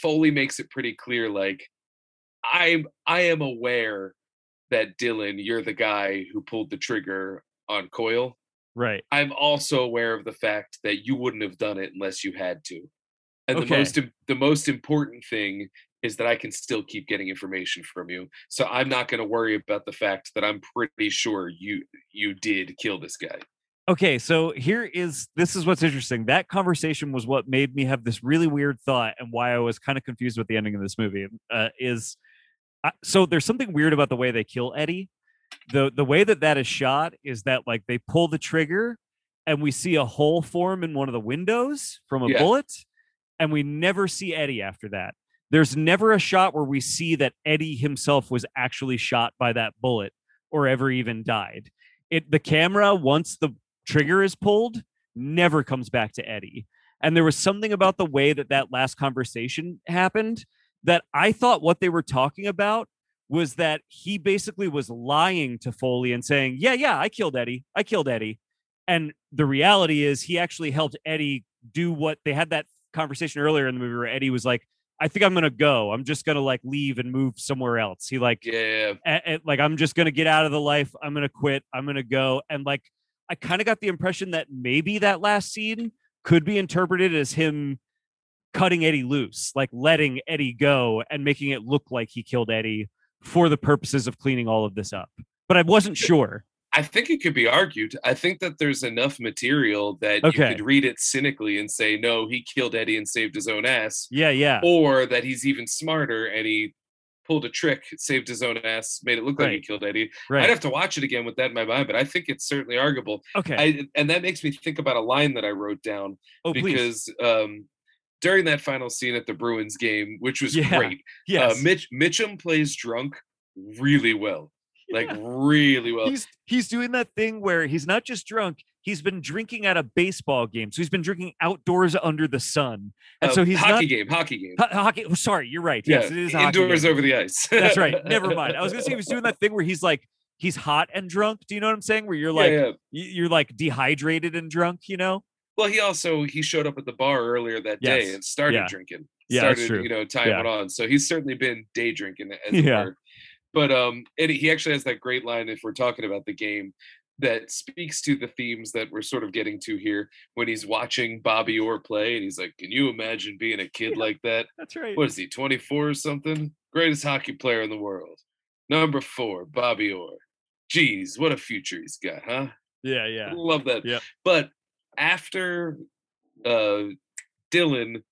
Foley makes it pretty clear, like I'm I am aware that Dillon, you're the guy who pulled the trigger on Coyle. Right. I'm also aware of the fact that you wouldn't have done it unless you had to. And the most the most important thing is that I can still keep getting information from you. So I'm not going to worry about the fact that I'm pretty sure you you did kill this guy. Okay, so here is this is what's interesting. That conversation was what made me have this really weird thought, and why I was kind of confused with the ending of this movie. Uh, is I, so there's something weird about the way they kill Eddie. the The way that that is shot is that like they pull the trigger, and we see a hole form in one of the windows from a Yeah. bullet, and we never see Eddie after that. There's never a shot where we see that Eddie himself was actually shot by that bullet or ever even died. It the camera once the trigger is pulled never comes back to Eddie. And there was something about the way that that last conversation happened that I thought what they were talking about was that he basically was lying to Foley and saying, "Yeah, yeah, I killed Eddie. I killed Eddie." And the reality is he actually helped Eddie do what they had that conversation earlier in the movie where Eddie was like, "I think I'm going to go. I'm just going to like leave and move somewhere else." He like Yeah. a- a- like I'm just gonna get out of the life. I'm gonna quit. I'm gonna go. And like I kind of got the impression that maybe that last scene could be interpreted as him cutting Eddie loose, like letting Eddie go and making it look like he killed Eddie for the purposes of cleaning all of this up. But I wasn't sure. I think it could be argued. I think that there's enough material that Okay. you could read it cynically and say, no, he killed Eddie and saved his own ass. Yeah, yeah. Or that he's even smarter and he pulled a trick, saved his own ass, made it look like he killed Eddie. I'd have to watch it again with that in my mind, but I think it's certainly arguable. Okay. I, and that makes me think about a line that I wrote down oh, because um, during that final scene at the Bruins game, which was Yeah. great, Yes. uh, Mitch Mitchum plays drunk really well, like Yeah. really well. he's he's doing that thing where he's not just drunk he's been drinking at a baseball game so he's been drinking outdoors under the sun and Uh, so he's hockey not game, hockey game. ho- hockey oh, sorry you're right yes it is indoors over the ice. that's right never mind i was gonna say he was doing that thing where he's like he's hot and drunk do you know what i'm saying where you're like yeah. y- you're like dehydrated and drunk you know Well, he also he showed up at the bar earlier that day and started Yeah. drinking. Yeah, started, true. you know, time Yeah. went on. So he's certainly been day drinking as it Yeah. were. But um and he actually has that great line if we're talking about the game that speaks to the themes that we're sort of getting to here when he's watching Bobby Orr play and he's like, Can you imagine being a kid like that? that's right What is he, 24 or something? Greatest hockey player in the world. Number four, Bobby Orr. Geez, what a future he's got, huh? yeah yeah Love that. Yep. But after uh Dillon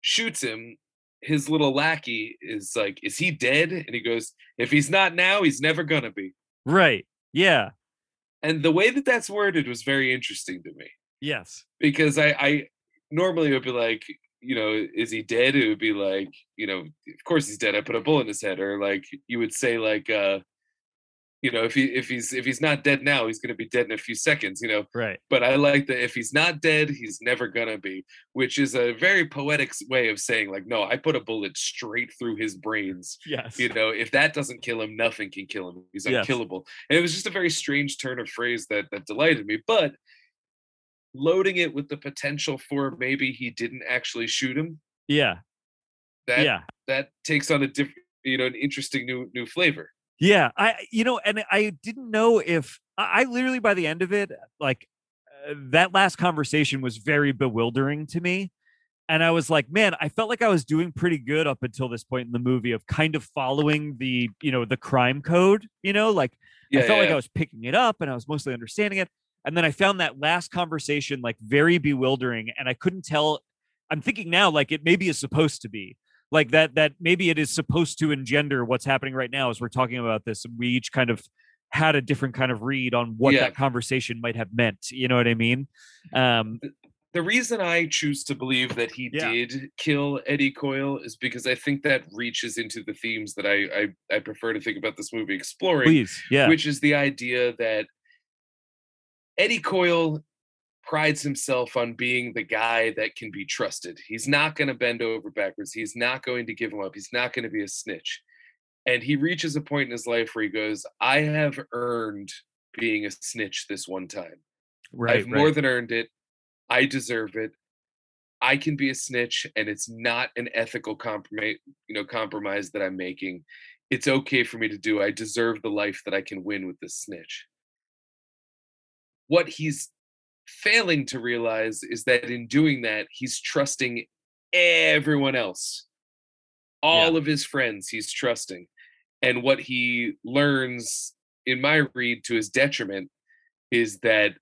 shoots him, his little lackey is like, Is he dead? And he goes, If he's not now, he's never gonna be. right yeah And the way that that's worded was very interesting to me yes because I, I normally would be like, you know, is he dead? It would be like, you know, of course he's dead. I put a bullet in his head, or like you would say, like, uh, you know, if he if he's if he's not dead now, he's gonna be dead in a few seconds, you know. right But I like that if he's not dead, he's never gonna be, which is a very poetic way of saying, like, no, I put a bullet straight through his brains. yes You know, if that doesn't kill him, nothing can kill him. He's Yes. unkillable. And it was just a very strange turn of phrase that that delighted me. But loading it with the potential for maybe he didn't actually shoot him, yeah that yeah that takes on a different, you know, an interesting new new flavor. Yeah, I you know, and I didn't know if I, literally by the end of it, like uh, that last conversation was very bewildering to me, and I was like, man, I felt like I was doing pretty good up until this point in the movie of kind of following the you know the crime code, you know, like Yeah, I felt yeah, like yeah. I was picking it up and I was mostly understanding it. And then I found that last conversation like very bewildering and I couldn't tell. I'm thinking now like it maybe is supposed to be like that, that maybe it is supposed to engender what's happening right now as we're talking about this. And we each kind of had a different kind of read on what Yeah. that conversation might have meant. You know what I mean? Um, the reason I choose to believe that he Yeah. did kill Eddie Coyle is because I think that reaches into the themes that I I, I prefer to think about this movie exploring, Please, yeah, which is the idea that Eddie Coyle prides himself on being the guy that can be trusted. He's not going to bend over backwards. He's not going to give him up. He's not going to be a snitch. And he reaches a point in his life where he goes, I have earned being a snitch this one time. right, I've more than earned it. I deserve it. I can be a snitch, and it's not an ethical compromise, you know, compromise that I'm making. It's okay for me to do. I deserve the life that I can win with this snitch. What he's failing to realize is that in doing that, he's trusting everyone else. All of his friends he's trusting. And what he learns in my read to his detriment is that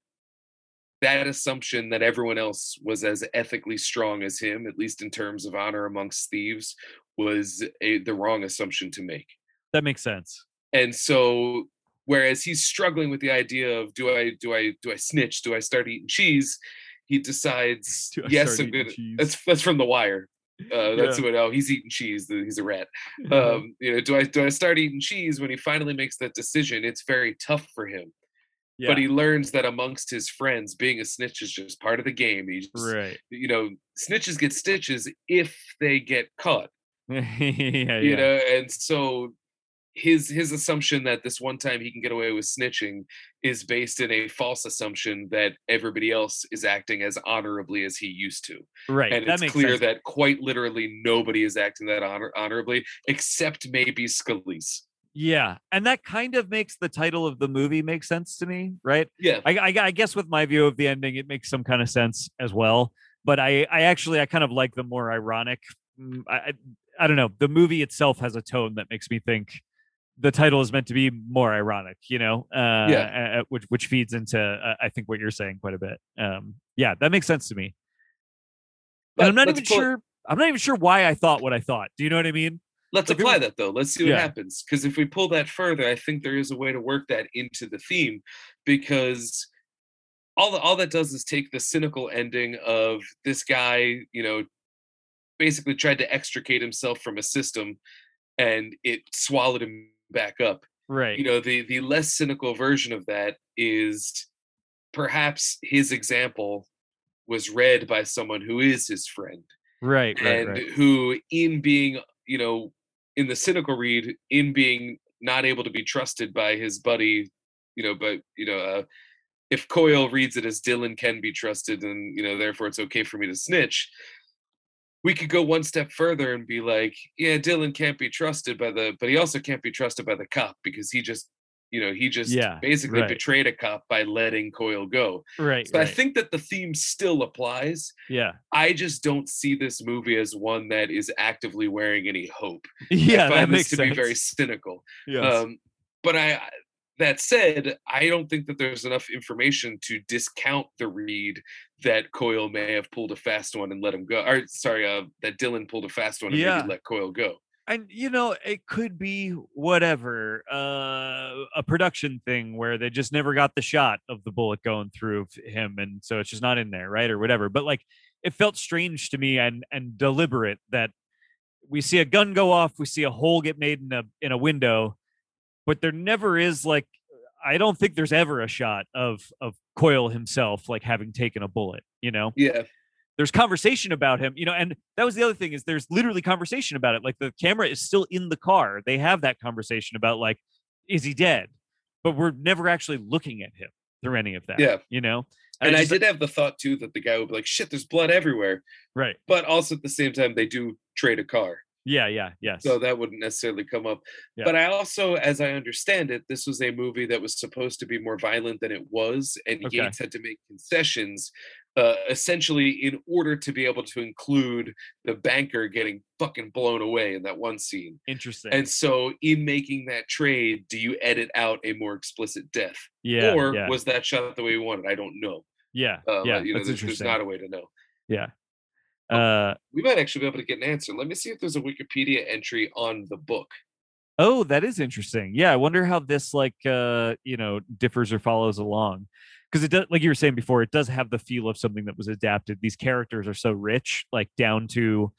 that assumption that everyone else was as ethically strong as him, at least in terms of honor amongst thieves, was a, the wrong assumption to make. that makes sense. And so, whereas he's struggling with the idea of do I do I do I snitch? Do I start eating cheese? He decides yes, I'm gonna. cheese? That's that's from The Wire. Uh, that's Yeah. what. Oh, he's eating cheese. He's a rat. Um, you know, do I do I start eating cheese when he finally makes that decision? It's very tough for him yeah, but he learns that amongst his friends being a snitch is just part of the game he just, right. you know snitches get stitches if they get caught yeah, you yeah. know and so his his assumption that this one time he can get away with snitching is based in a false assumption that everybody else is acting as honorably as he used to right. and that it's clear sense. that quite literally nobody is acting that honor- honorably except maybe Scalise. Yeah, and that kind of makes the title of the movie make sense to me, right? yeah I, I, I guess with my view of the ending, it makes some kind of sense as well. But I, I actually, I kind of like the more ironic. mm, I, I don't know. The movie itself has a tone that makes me think the title is meant to be more ironic, you know. Uh, Yeah. uh, which which feeds into uh, I think what you're saying quite a bit. Um, yeah, that makes sense to me. But and I'm not even pull sure. I'm not even sure why I thought what I thought. Do you know what I mean? Let's Like, apply that though. Let's see what Yeah. happens. Because if we pull that further, I think there is a way to work that into the theme. Because all the, all that does is take the cynical ending of this guy, you know, basically tried to extricate himself from a system, and it swallowed him back up. Right. You know, the the less cynical version of that is perhaps his example was read by someone who is his friend right. Right. and right. who in being you know in the cynical read in being not able to be trusted by his buddy you know but you know uh, if coyle reads it as dillon can be trusted and you know therefore it's okay for me to snitch we could go one step further and be like yeah dillon can't be trusted by the but he also can't be trusted by the cop because he just you know he just Yeah, basically right. betrayed a cop by letting coyle go Right. so right. i think that the theme still applies yeah. I just don't see this movie as one that is actively wearing any hope. Yeah. I that find makes this to sense. be very cynical. Yes. Um, but I, that said, I don't think that there's enough information to discount the read that Coyle may have pulled a fast one and let him go. Or sorry, uh, that Dillon pulled a fast one and Yeah. let Coyle go. and you know it could be whatever uh a production thing where they just never got the shot of the bullet going through him and so it's just not in there right or whatever but like it felt strange to me and and deliberate that we see a gun go off we see a hole get made in a in a window but there never is like i don't think there's ever a shot of of coyle himself like having taken a bullet you know Yeah, there's conversation about him, you know, and that was the other thing is there's literally conversation about it. Like the camera is still in the car. They have that conversation about like, is he dead? But we're never actually looking at him through any of that. Yeah. You know? and I, just- did have the thought too that the guy would be like, "Shit, there's blood everywhere," right. but also at the same time they do trade a car. Yeah, yeah, yes. so that wouldn't necessarily come up. Yeah. But I also, as I understand it, this was a movie that was supposed to be more violent than it was, and Okay. Yates had to make concessions, uh, essentially in order to be able to include the banker getting fucking blown away in that one scene. Interesting. And so, in making that trade, do you edit out a more explicit death, yeah. or yeah, was that shot the way we wanted? I don't know. yeah. Uh, yeah. you know, that's there's, there's not a way to know. yeah. Uh, We might actually be able to get an answer. Let me see if there's a Wikipedia entry on the book. Oh, that is interesting. Yeah, I wonder how this like uh, you know, differs or follows along. because it does like you were saying before, it does have the feel of something that was adapted. These characters are so rich, like down to,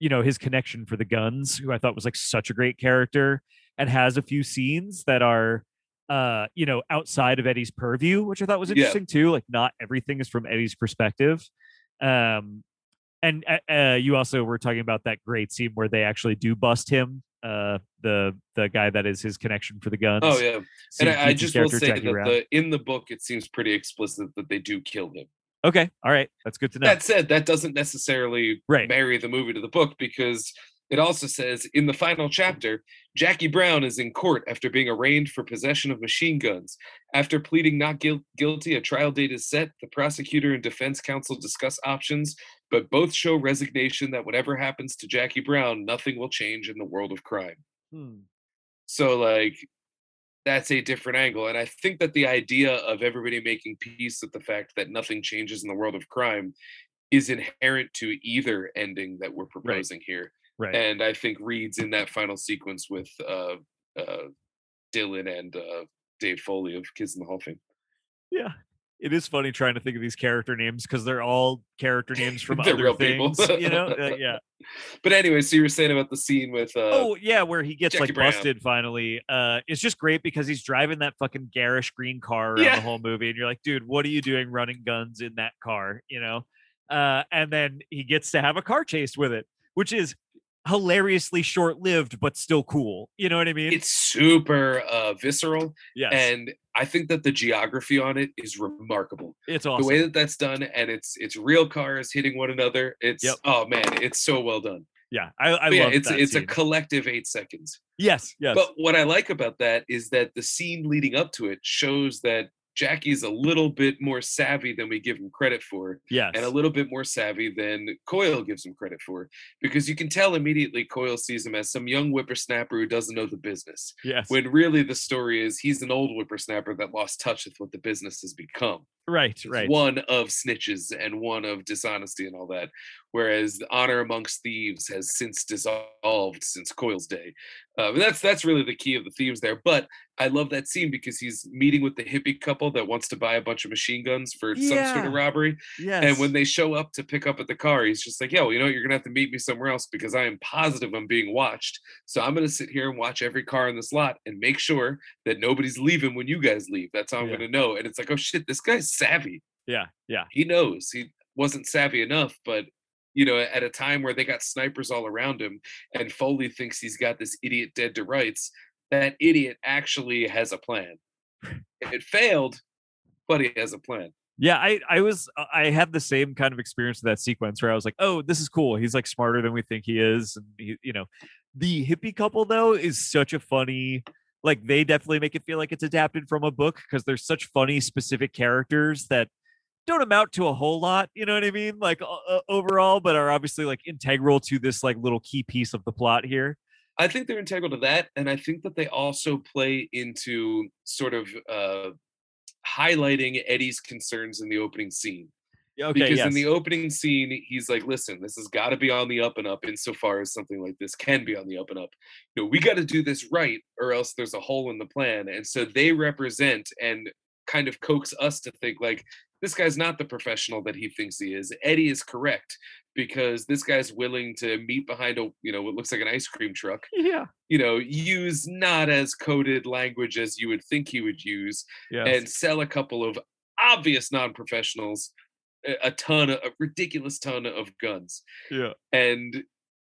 you know, his connection for the guns, who I thought was like such a great character and has a few scenes that are uh you know outside of eddie's purview which i thought was Yeah. interesting too like not everything is from eddie's perspective um and uh, uh you also were talking about that great scene where they actually do bust him uh the the guy that is his connection for the guns. Oh yeah, and I, I just will say Jackie that the in the book it seems pretty explicit that they do kill him. okay all right. That's good to know. That said, that doesn't necessarily Right. marry the movie to the book because it also says in the final chapter, Jackie Brown is in court after being arraigned for possession of machine guns. After pleading not guil- guilty, a trial date is set. The prosecutor and defense counsel discuss options, but both show resignation that whatever happens to Jackie Brown, nothing will change in the world of crime. Hmm. So like that's a different angle. And I think that the idea of everybody making peace with the fact that nothing changes in the world of crime is inherent to either ending that we're proposing here. Right And I think Reed's in that final sequence with uh uh Dillon and uh Dave Foley of Kids in the Hall of Fame. yeah it is funny trying to think of these character names because they're all character names from other real people. things you know Uh, yeah But anyway, so you were saying about the scene with uh oh yeah, where he gets Jackie like Brown. busted finally. Uh, it's just great because he's driving that fucking garish green car around Yeah. the whole movie, and you're like, dude, what are you doing running guns in that car? You know. Uh, and then he gets to have a car chase with it, which is hilariously short lived, but still cool. You know what I mean? it's super uh visceral yes, and I think that the geography on it is remarkable. it's awesome. the way that that's done and it's it's real cars hitting one another it's Yep. oh man it's so well done yeah, I, I yeah love it's that it's a collective eight seconds yes, yes, but what i like about that is that the scene leading up to it shows that jackie's a little bit more savvy than we give him credit for yes, and a little bit more savvy than coyle gives him credit for because you can tell immediately coyle sees him as some young whippersnapper who doesn't know the business yes, when really the story is he's an old whippersnapper that lost touch with what the business has become right, right. one of snitches and one of dishonesty and all that. Whereas the honor amongst thieves has since dissolved since Coyle's day. Um, and that's that's really the key of the themes there. But I love that scene because he's meeting with the hippie couple that wants to buy a bunch of machine guns for some sort of robbery. Yes, And when they show up to pick up at the car, he's just like, "Yo, you know, what? you're gonna have to meet me somewhere else because I am positive I'm being watched. So I'm gonna sit here and watch every car in this lot and make sure that nobody's leaving when you guys leave. That's how I'm Yeah. gonna know." And it's like, "Oh shit, this guy's savvy." yeah, yeah, he knows he wasn't savvy enough, but you know, at a time where they got snipers all around him and Foley thinks he's got this idiot dead to rights, that idiot actually has a plan. It failed, but he has a plan. Yeah, I I was uh, I had the same kind of experience with that sequence where I was like, "Oh, this is cool. He's like smarter than we think he is." And he, you know, the hippie couple though is such a funny like they definitely make it feel like it's adapted from a book because they're such funny specific characters that don't amount to a whole lot, you know what I mean? Like uh, overall, but are obviously like integral to this like little key piece of the plot here. I think they're integral to that, and I think that they also play into sort of uh, highlighting Eddie's concerns in the opening scene. Yeah, okay, because yes. in the opening scene he's like listen this has got to be on the up and up insofar as something like this can be on the up and up you know we got to do this right or else there's a hole in the plan and so they represent and kind of coax us to think like this guy's not the professional that he thinks he is eddie is correct because this guy's willing to meet behind a you know what looks like an ice cream truck yeah. you know use not as coded language as you would think he would use Yes. and sell a couple of obvious non-professionals a- a ton of a ridiculous ton of guns yeah. and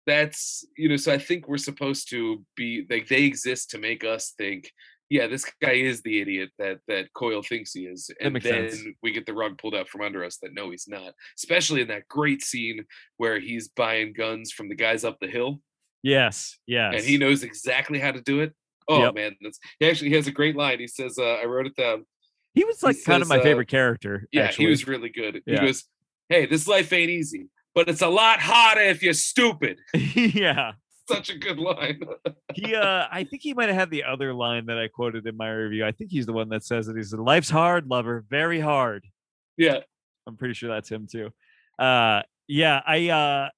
that's you know so i think we're supposed to be like they exist to make us think yeah this guy is the idiot that that coyle thinks he is and then sense. we get the rug pulled out from under us that no he's not especially in that great scene where he's buying guns from the guys up the hill Yes. Yes. and he knows exactly how to do it oh Yep. man that's he actually he has a great line he says uh, i wrote it down He was He like kind of my uh, favorite character. Yeah, actually. he was really good. Yeah. He goes, "Hey, this life ain't easy, but it's a lot harder if you're stupid." yeah. Such a good line. He uh I think he might have had the other line that I quoted in my review. I think he's the one that says it. He said, Life's hard, lover, very hard. yeah, I'm pretty sure that's him too. Uh yeah, I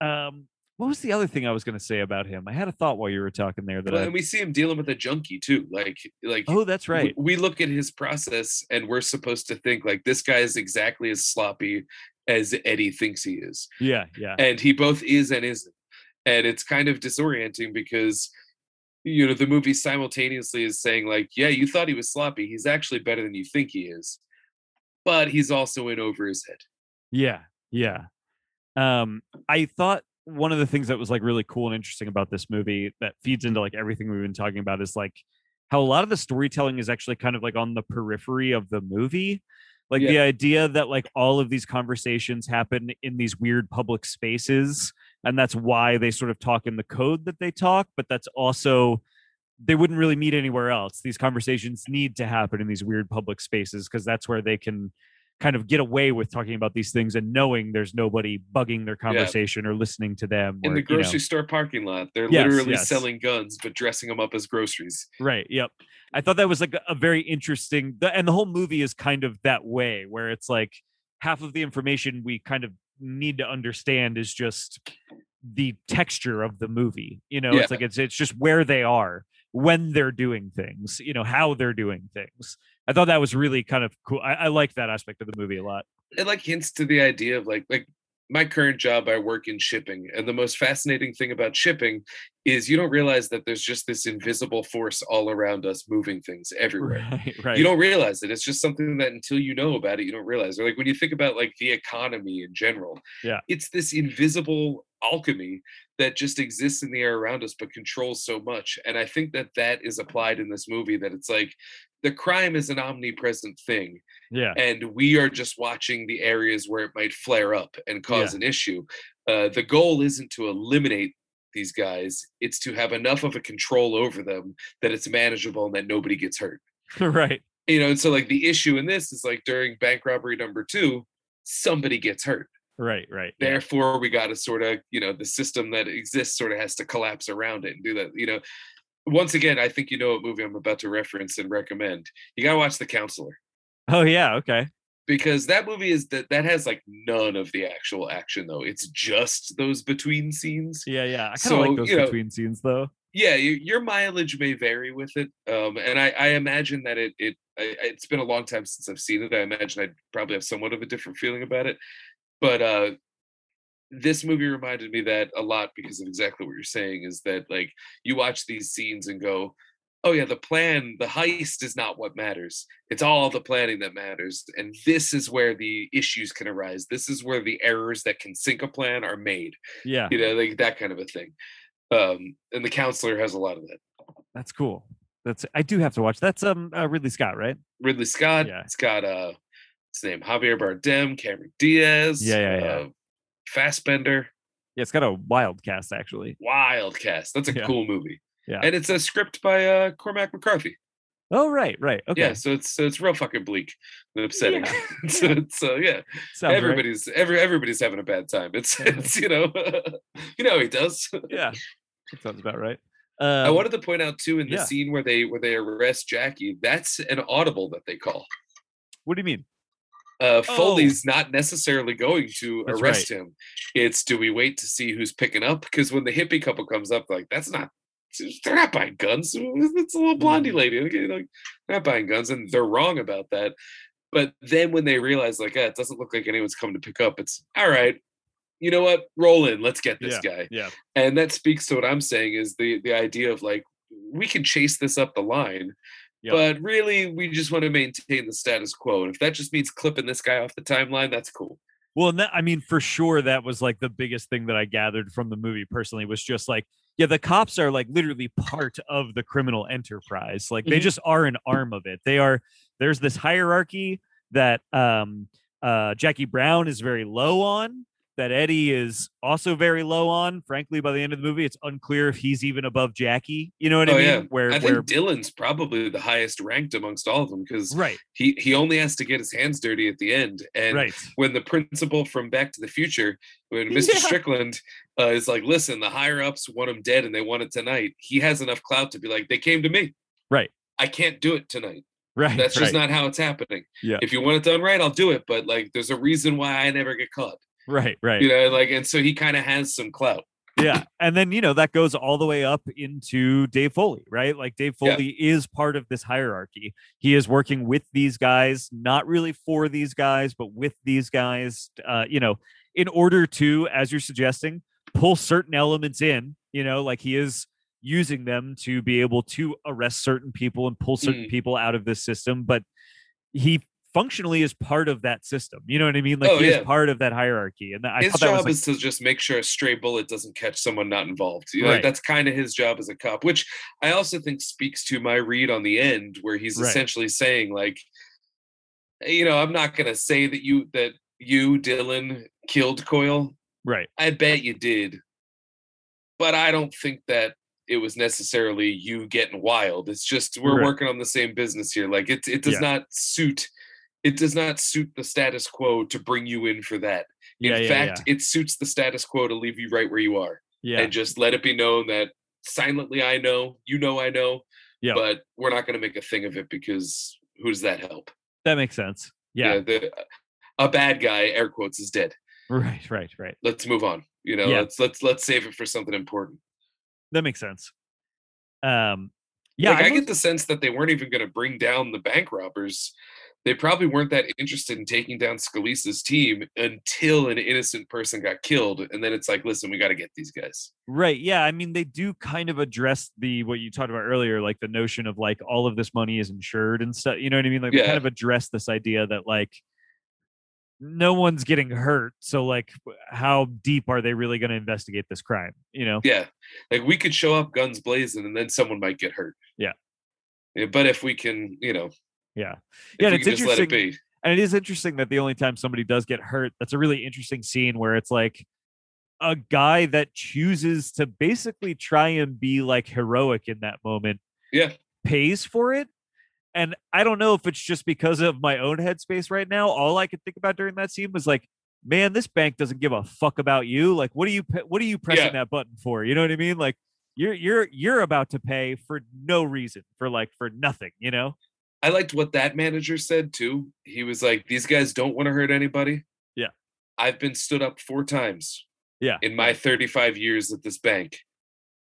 uh um what was the other thing I was going to say about him? I had a thought while you were talking there that Well, I, and we see him dealing with a junkie too. Like, like oh, that's right. we look at his process and we're supposed to think like this guy is exactly as sloppy as Eddie thinks he is. Yeah, yeah, And he both is and isn't. And it's kind of disorienting because you know the movie simultaneously is saying like, yeah, you thought he was sloppy. He's actually better than you think he is. But he's also in over his head. yeah, yeah. Um, I thought one of the things that was like really cool and interesting about this movie that feeds into like everything we've been talking about is like how a lot of the storytelling is actually kind of like on the periphery of the movie. Like Yeah. the idea that like all of these conversations happen in these weird public spaces, and that's why they sort of talk in the code that they talk, but that's also they wouldn't really meet anywhere else. These conversations need to happen in these weird public spaces because that's where they can kind of get away with talking about these things and knowing there's nobody bugging their conversation or listening to them. In or, the you know- grocery store parking lot, they're Yes, literally yes. selling guns but dressing them up as groceries. Right. Yep. I thought that was like a very interesting, and the whole movie is kind of that way, where it's like half of the information we kind of need to understand is just the texture of the movie. You know, Yeah. it's like it's it's just where they are when they're doing things. You know, how they're doing things. I thought that was really kind of cool. I, I like that aspect of the movie a lot. it like hints to the idea of like like my current job i work in shipping and the most fascinating thing about shipping is you don't realize that there's just this invisible force all around us moving things everywhere Right. Right. you don't realize it it's just something that until you know about it you don't realize or like when you think about like the economy in general Yeah. it's this invisible alchemy that just exists in the air around us but controls so much and i think that that is applied in this movie that it's like the crime is an omnipresent thing yeah. and we are just watching the areas where it might flare up and cause an issue. Uh, the goal isn't to eliminate these guys; it's to have enough of a control over them that it's manageable and that nobody gets hurt. right. You know, and so like the issue in this is like during bank robbery number two, somebody gets hurt. Right. Right. yeah. Therefore, we got to sort of, you know, the system that exists sort of has to collapse around it and do that. You know, once again, I think you know what movie I'm about to reference and recommend. You got to watch The Counselor Oh yeah. Okay. because that movie is that that has like none of the actual action though it's just those between scenes Yeah. Yeah. I kind of So, like those you know, between scenes though. yeah you, your mileage may vary with it um and i i imagine that it it I, it's been a long time since i've seen it i imagine i'd probably have somewhat of a different feeling about it but uh this movie reminded me that a lot because of exactly what you're saying is that like you watch these scenes and go oh yeah the plan the heist is not what matters it's all the planning that matters and this is where the issues can arise this is where the errors that can sink a plan are made Yeah. you know like that kind of a thing um and the counselor has a lot of that That's cool. That's I do have to watch. That's um uh, Ridley Scott, right? ridley scott Yeah. it's got uh his name javier bardem cameron diaz Yeah, yeah, yeah. uh, fassbender Yeah, it's got a wild cast actually. wild cast that's a Yeah. cool movie Yeah. and it's a script by uh cormac mccarthy Oh right, right. Okay. yeah so it's so it's real fucking bleak and upsetting so it's uh, yeah Sounds right. everybody's every everybody's having a bad time it's it's you know you know he does Yeah. That sounds about right. I Um, wanted to point out too in the yeah. scene where they where they arrest Jackie, that's an audible that they call. what do you mean? Uh, Oh. Foley's not necessarily going to That's arrest him. It's do we wait to see who's picking up? Because when the hippie couple comes up, like that's not they're not buying guns. It's a little blondie Mm. lady. Okay, like they're not buying guns, and they're wrong about that. But then when they realize, like, ah, it doesn't look like anyone's coming to pick up, it's all right. You know what? Roll in. Let's get this guy. Yeah. and that speaks to what i'm saying is the the idea of like we can chase this up the line Yep. but really we just want to maintain the status quo and if that just means clipping this guy off the timeline that's cool Well, and that, I mean, for sure, that was like the biggest thing that I gathered from the movie personally was just like, yeah, the cops are like literally part of the criminal enterprise. Like they Mhm. just are an arm of it. They are. There's this hierarchy that um, uh, Jackie Brown is very low on. That Eddie is also very low on. Frankly, by the end of the movie, it's unclear if he's even above Jackie. You know what I Oh, mean? yeah. Where, i where, think dillon's probably the highest ranked amongst all of them because right, he he only has to get his hands dirty at the end and right, when the principal from Back to the Future, when Mr. Yeah. Strickland uh, is like, listen, the higher ups want him dead and they want it tonight. He has enough clout to be like, they came to me. Right. I can't do it tonight. right. That's just right, not how it's happening. Yeah. If you want it done right, I'll do it. But like, there's a reason why I never get caught. Right, right. You know, like, and so he kind of has some clout. yeah and then you know that goes all the way up into dave foley right like dave Yeah. foley is part of this hierarchy he is working with these guys not really for these guys but with these guys uh you know in order to as you're suggesting pull certain elements in you know like he is using them to be able to arrest certain people and pull certain Mm. people out of this system but he functionally is part of that system you know what i mean like Oh, he yeah. is part of that hierarchy and I his job like, is to just make sure a stray bullet doesn't catch someone not involved. You know, like, Right. that's kind of his job as a cop, which I also think speaks to my read on the end, where he's Right. essentially saying, like, you know, I'm not gonna say that you that you, Dillon, killed Coyle. right I bet you did. But I don't think that it was necessarily you getting wild. It's just we're Right. working on the same business here. Like it it does Yeah. not suit it does not suit the status quo to bring you in for that. In yeah yeah fact, it suits the status quo to leave you right where you are yeah, yeah. and just let it be known that silently I know, you know I know, Yeah. but we're not going to make a thing of it because who does that help? That makes sense. Yeah. the, a bad guy, air quotes, is dead. Right, right, right. Let's move on. You know, Yeah. let's let's let's save it for something important. That makes sense. Um yeah, like, I, I get the sense that they weren't even going to bring down the bank robbers. They probably weren't that interested in taking down Scalise's team until an innocent person got killed, and then it's like, listen, we got to get these guys. right. Yeah. I mean, they do kind of address the what you talked about earlier, like the notion of like all of this money is insured and stuff. You know what I mean? Like they Yeah. kind of address this idea that like no one's getting hurt. So like how deep are they really going to investigate this crime? You know? Yeah, like we could show up guns blazing, and then someone might get hurt. Yeah, but if we can, you know, Yeah. Yeah, it's let it interesting- And it is interesting that the only time somebody does get hurt, that's a really interesting scene where it's like a guy that chooses to basically try and be like heroic in that moment Yeah, pays for it. And I don't know if it's just because of my own headspace right now. All I could think about during that scene was like, man, this bank doesn't give a fuck about you. Like, what are you what are you pressing Yeah. that button for? You know what I mean? Like you're you're you're about to pay for no reason, for like for nothing, you know? I liked what that manager said too. He was like, "These guys don't want to hurt anybody." Yeah. I've been stood up four times Yeah. in my 35 years at this bank.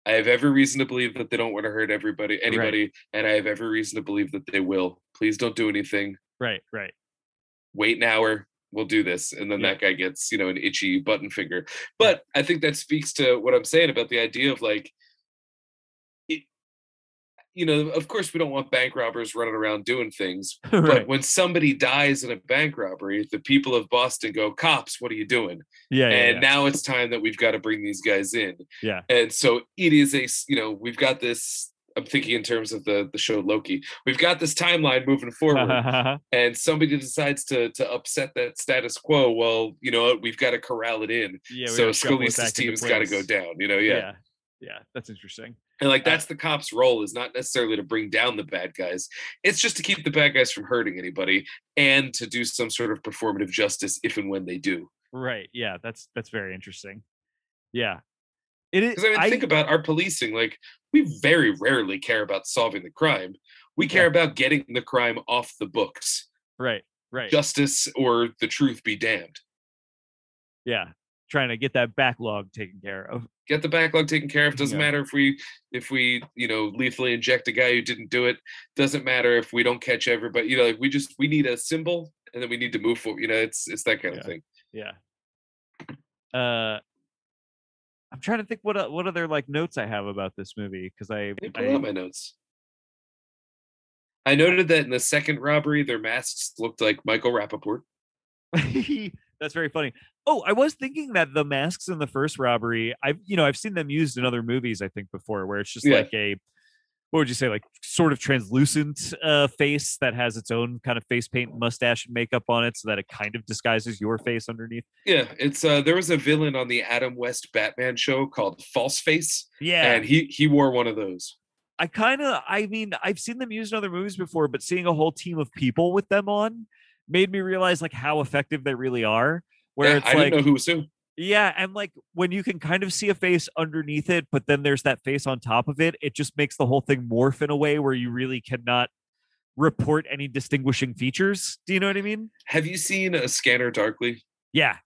I have every reason to believe that they don't want to hurt everybody, anybody, and I have every reason to believe that they will. Please don't do anything. Right, right. Wait an hour. We'll do this, and then Yeah. that guy gets, you know, an itchy button finger. But I think that speaks to what I'm saying about the idea of like, you know, of course we don't want bank robbers running around doing things, but when somebody dies in a bank robbery, the people of Boston go, "Cops, what are you doing?" Yeah, yeah, and yeah. now it's time that we've got to bring these guys in. Yeah. And so it is a, you know, we've got this. I'm thinking in terms of the the show Loki. We've got this timeline moving forward, and somebody decides to to upset that status quo. Well, you know what? We've got to corral it in. yeah, so Scalise's team's got to go down. You know, yeah. yeah, yeah, that's interesting. And like that's the cops' role is not necessarily to bring down the bad guys. It's just to keep the bad guys from hurting anybody and to do some sort of performative justice if and when they do. Right. Yeah, that's that's very interesting. Yeah. It is Because I mean, think about our policing. Like we very rarely care about solving the crime. We care about getting the crime off the books. right, right. Justice or the truth be damned. yeah. Trying to get that backlog taken care of. Get the backlog taken care of. Doesn't Yeah. matter if we if we you know lethally inject a guy who didn't do it. Doesn't matter if we don't catch everybody. You know, like we just we need a symbol and then we need to move forward. You know, it's it's that kind Yeah. of thing. Yeah. Uh I'm trying to think what o- what other like notes I have about this movie because I, Let me pull I out my notes. I noted that in the second robbery, their masks looked like Michael Rapaport. that's very funny. Oh, I was thinking that the masks in the first robbery, I've you know I've seen them used in other movies I think before where it's just Yeah. like a what would you say like sort of translucent uh face that has its own kind of face paint mustache and makeup on it so that it kind of disguises your face underneath Yeah, it's uh there was a villain on the Adam West Batman show called False Face, yeah and he he wore one of those. i kind of i mean i've seen them used in other movies before but seeing a whole team of people with them on made me realize like how effective they really are where Yeah, it's I like didn't know who was who. Yeah, and like when you can kind of see a face underneath it, but then there's that face on top of it, it just makes the whole thing morph in a way where you really cannot report any distinguishing features. Do you know what I mean? Have you seen a Scanner Darkly? Yeah.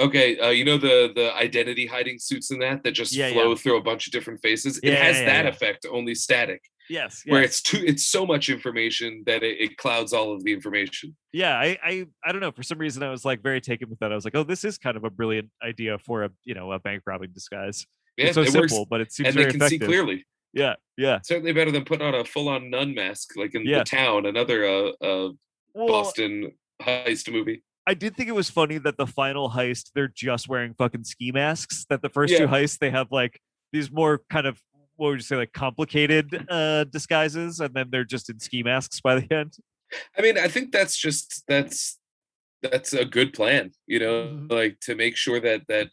Okay, uh, you know the the identity hiding suits in that that just Yeah, flow yeah. through a bunch of different faces. It has that effect, only static, Yes. where it's too it's so much information that it, it clouds all of the information. yeah I, I i don't know for some reason i was like very taken with that i was like oh this is kind of a brilliant idea for a you know a bank robbing disguise Yeah, it's so it simple works, but it seems and they can effective see clearly. yeah yeah Certainly better than putting on a full on nun mask like in Yeah. the town, another uh, uh, well, Boston heist movie. i did think it was funny that the final heist they're just wearing fucking ski masks that the first two heists they have like these more kind of what would you say like complicated uh disguises and then they're just in ski masks by the end I mean, I think that's just that's that's a good plan, you know, Mhm. like to make sure that that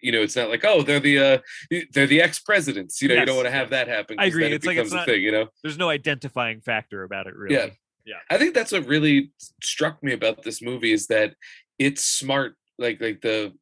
you know it's not like oh they're the uh they're the ex presidents, you know, you don't want to have that happen. I agree, then It it's like it's becomes a not- thing, you know. there's no identifying factor about it really Yeah. Yeah. I think that's what really struck me about this movie is that it's smart. Like like the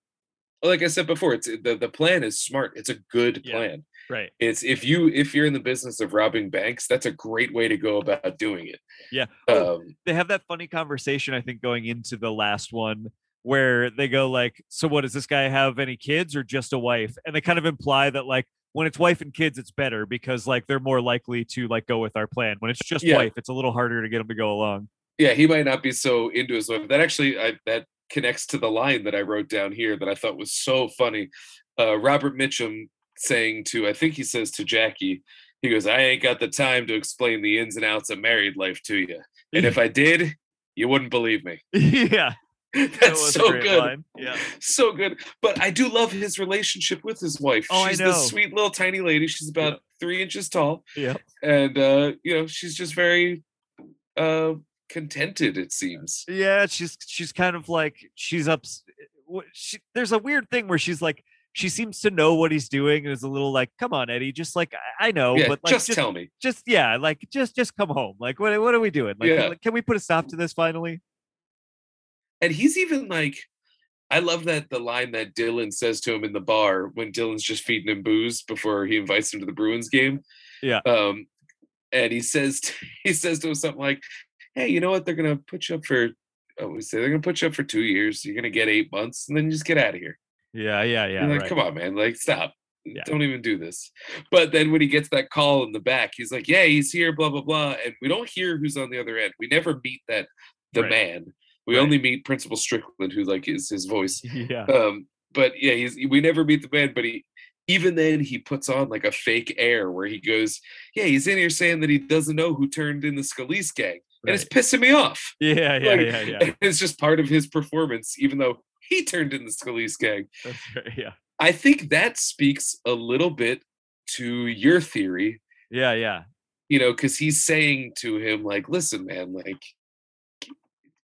like I said before, it's the the plan is smart. It's a good Yeah. plan. Right It's if you if you're in the business of robbing banks, that's a great way to go about doing it. Yeah. Oh, Um, they have that funny conversation i think going into the last one where they go like so what does this guy have any kids or just a wife and they kind of imply that like when it's wife and kids it's better because like they're more likely to like go with our plan when it's just Yeah. wife it's a little harder to get them to go along yeah, he might not be so into his wife. That actually I, that connects to the line that I wrote down here that I thought was so funny. Uh, Robert Mitchum saying to I think he says to Jackie, he goes, "I ain't got the time to explain the ins and outs of married life to you, and if I did, you wouldn't believe me." yeah that That's was so good. line. yeah so good. But I do love his relationship with his wife. Oh, I she's know. this sweet little tiny lady. She's about Yeah. three inches tall, yeah and uh, you know she's just very uh, contented. It seems. yeah she's she's kind of like she's up she, there's a weird thing where she's like she seems to know what he's doing and is a little like come on eddie just like i, I know yeah, but like just, tell me. just yeah, like just just come home. Like what what are we doing? Like, Yeah. can, we put a stop to this finally? And he's even like, I love that the line that Dillon says to him in the bar when Dillon's just feeding him booze before he invites him to the Bruins game. Yeah. Um, and he says he says to him something like, "Hey, you know what? They're gonna put you up for." Oh, we say they're gonna put you up for two years. You're gonna get eight months, and then you just get out of here. Yeah, yeah, yeah. Like, right. come on, man, like stop. Yeah. Don't even do this. But then when he gets that call in the back, he's like, Yeah, he's here, blah, blah, blah. And we don't hear who's on the other end. We never meet that the Right. man. We Right. only meet Principal Strickland, who like is his voice. Yeah, Um, but yeah, he's we never meet the man, but he even then he puts on like a fake air where he goes, Yeah, he's in here saying that he doesn't know who turned in the Scalise gang. And it's pissing me off. yeah, yeah, like, yeah, yeah. It's just part of his performance, even though he turned in the Scalise gang. That's right, yeah, I think that speaks a little bit to your theory, yeah, yeah. you know, because he's saying to him, like, listen, man, like,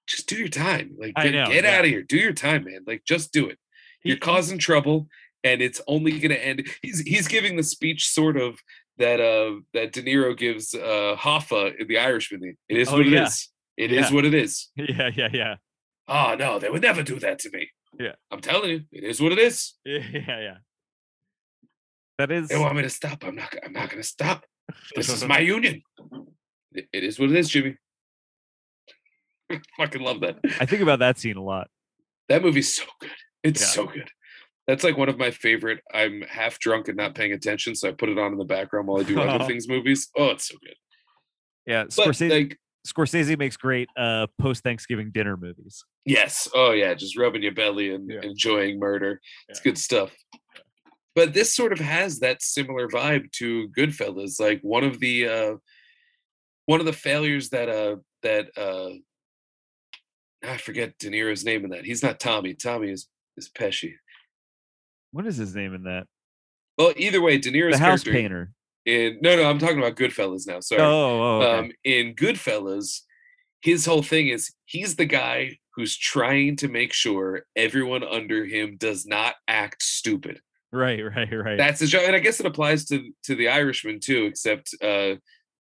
just do your time. Like, get, know, get yeah. out of here. Do your time, man. Like, just do it. You're causing trouble, and it's only gonna end. He's he's giving the speech sort of that uh that De Niro gives uh Hoffa in the Irishman. It is Oh, what it yeah. is. It is Yeah. what it is. Yeah, yeah, yeah, Oh no, they would never do that to me. Yeah. I'm telling you, it is what it is. yeah, yeah, yeah. That is. They want me to stop. I'm not. I'm not going to stop. This is my union. It, it is what it is, Jimmy. Fucking love that. I think about that scene a lot. That movie's so good. It's Yeah. so good. That's like one of my favorite. I'm half drunk and not paying attention, so I put it on in the background while I do other things movies. Oh, it's so good. Yeah, But Scorsese, like, Scorsese makes great uh post Thanksgiving dinner movies. yes. Oh yeah, just rubbing your belly and Yeah. enjoying murder. It's Yeah. good stuff. But this sort of has that similar vibe to Goodfellas. Like one of the uh one of the failures that uh that uh I forget De Niro's name in that. He's not Tommy. Tommy is is Pesci. What is his name in that? Well, either way, De Niro's The house character painter. In no, no, I'm talking about Goodfellas now. Sorry. Oh, oh, okay. um, in Goodfellas, his whole thing is he's the guy who's trying to make sure everyone under him does not act stupid. right, right, right. That's his job, and I guess it applies to to the Irishman too. Except, uh,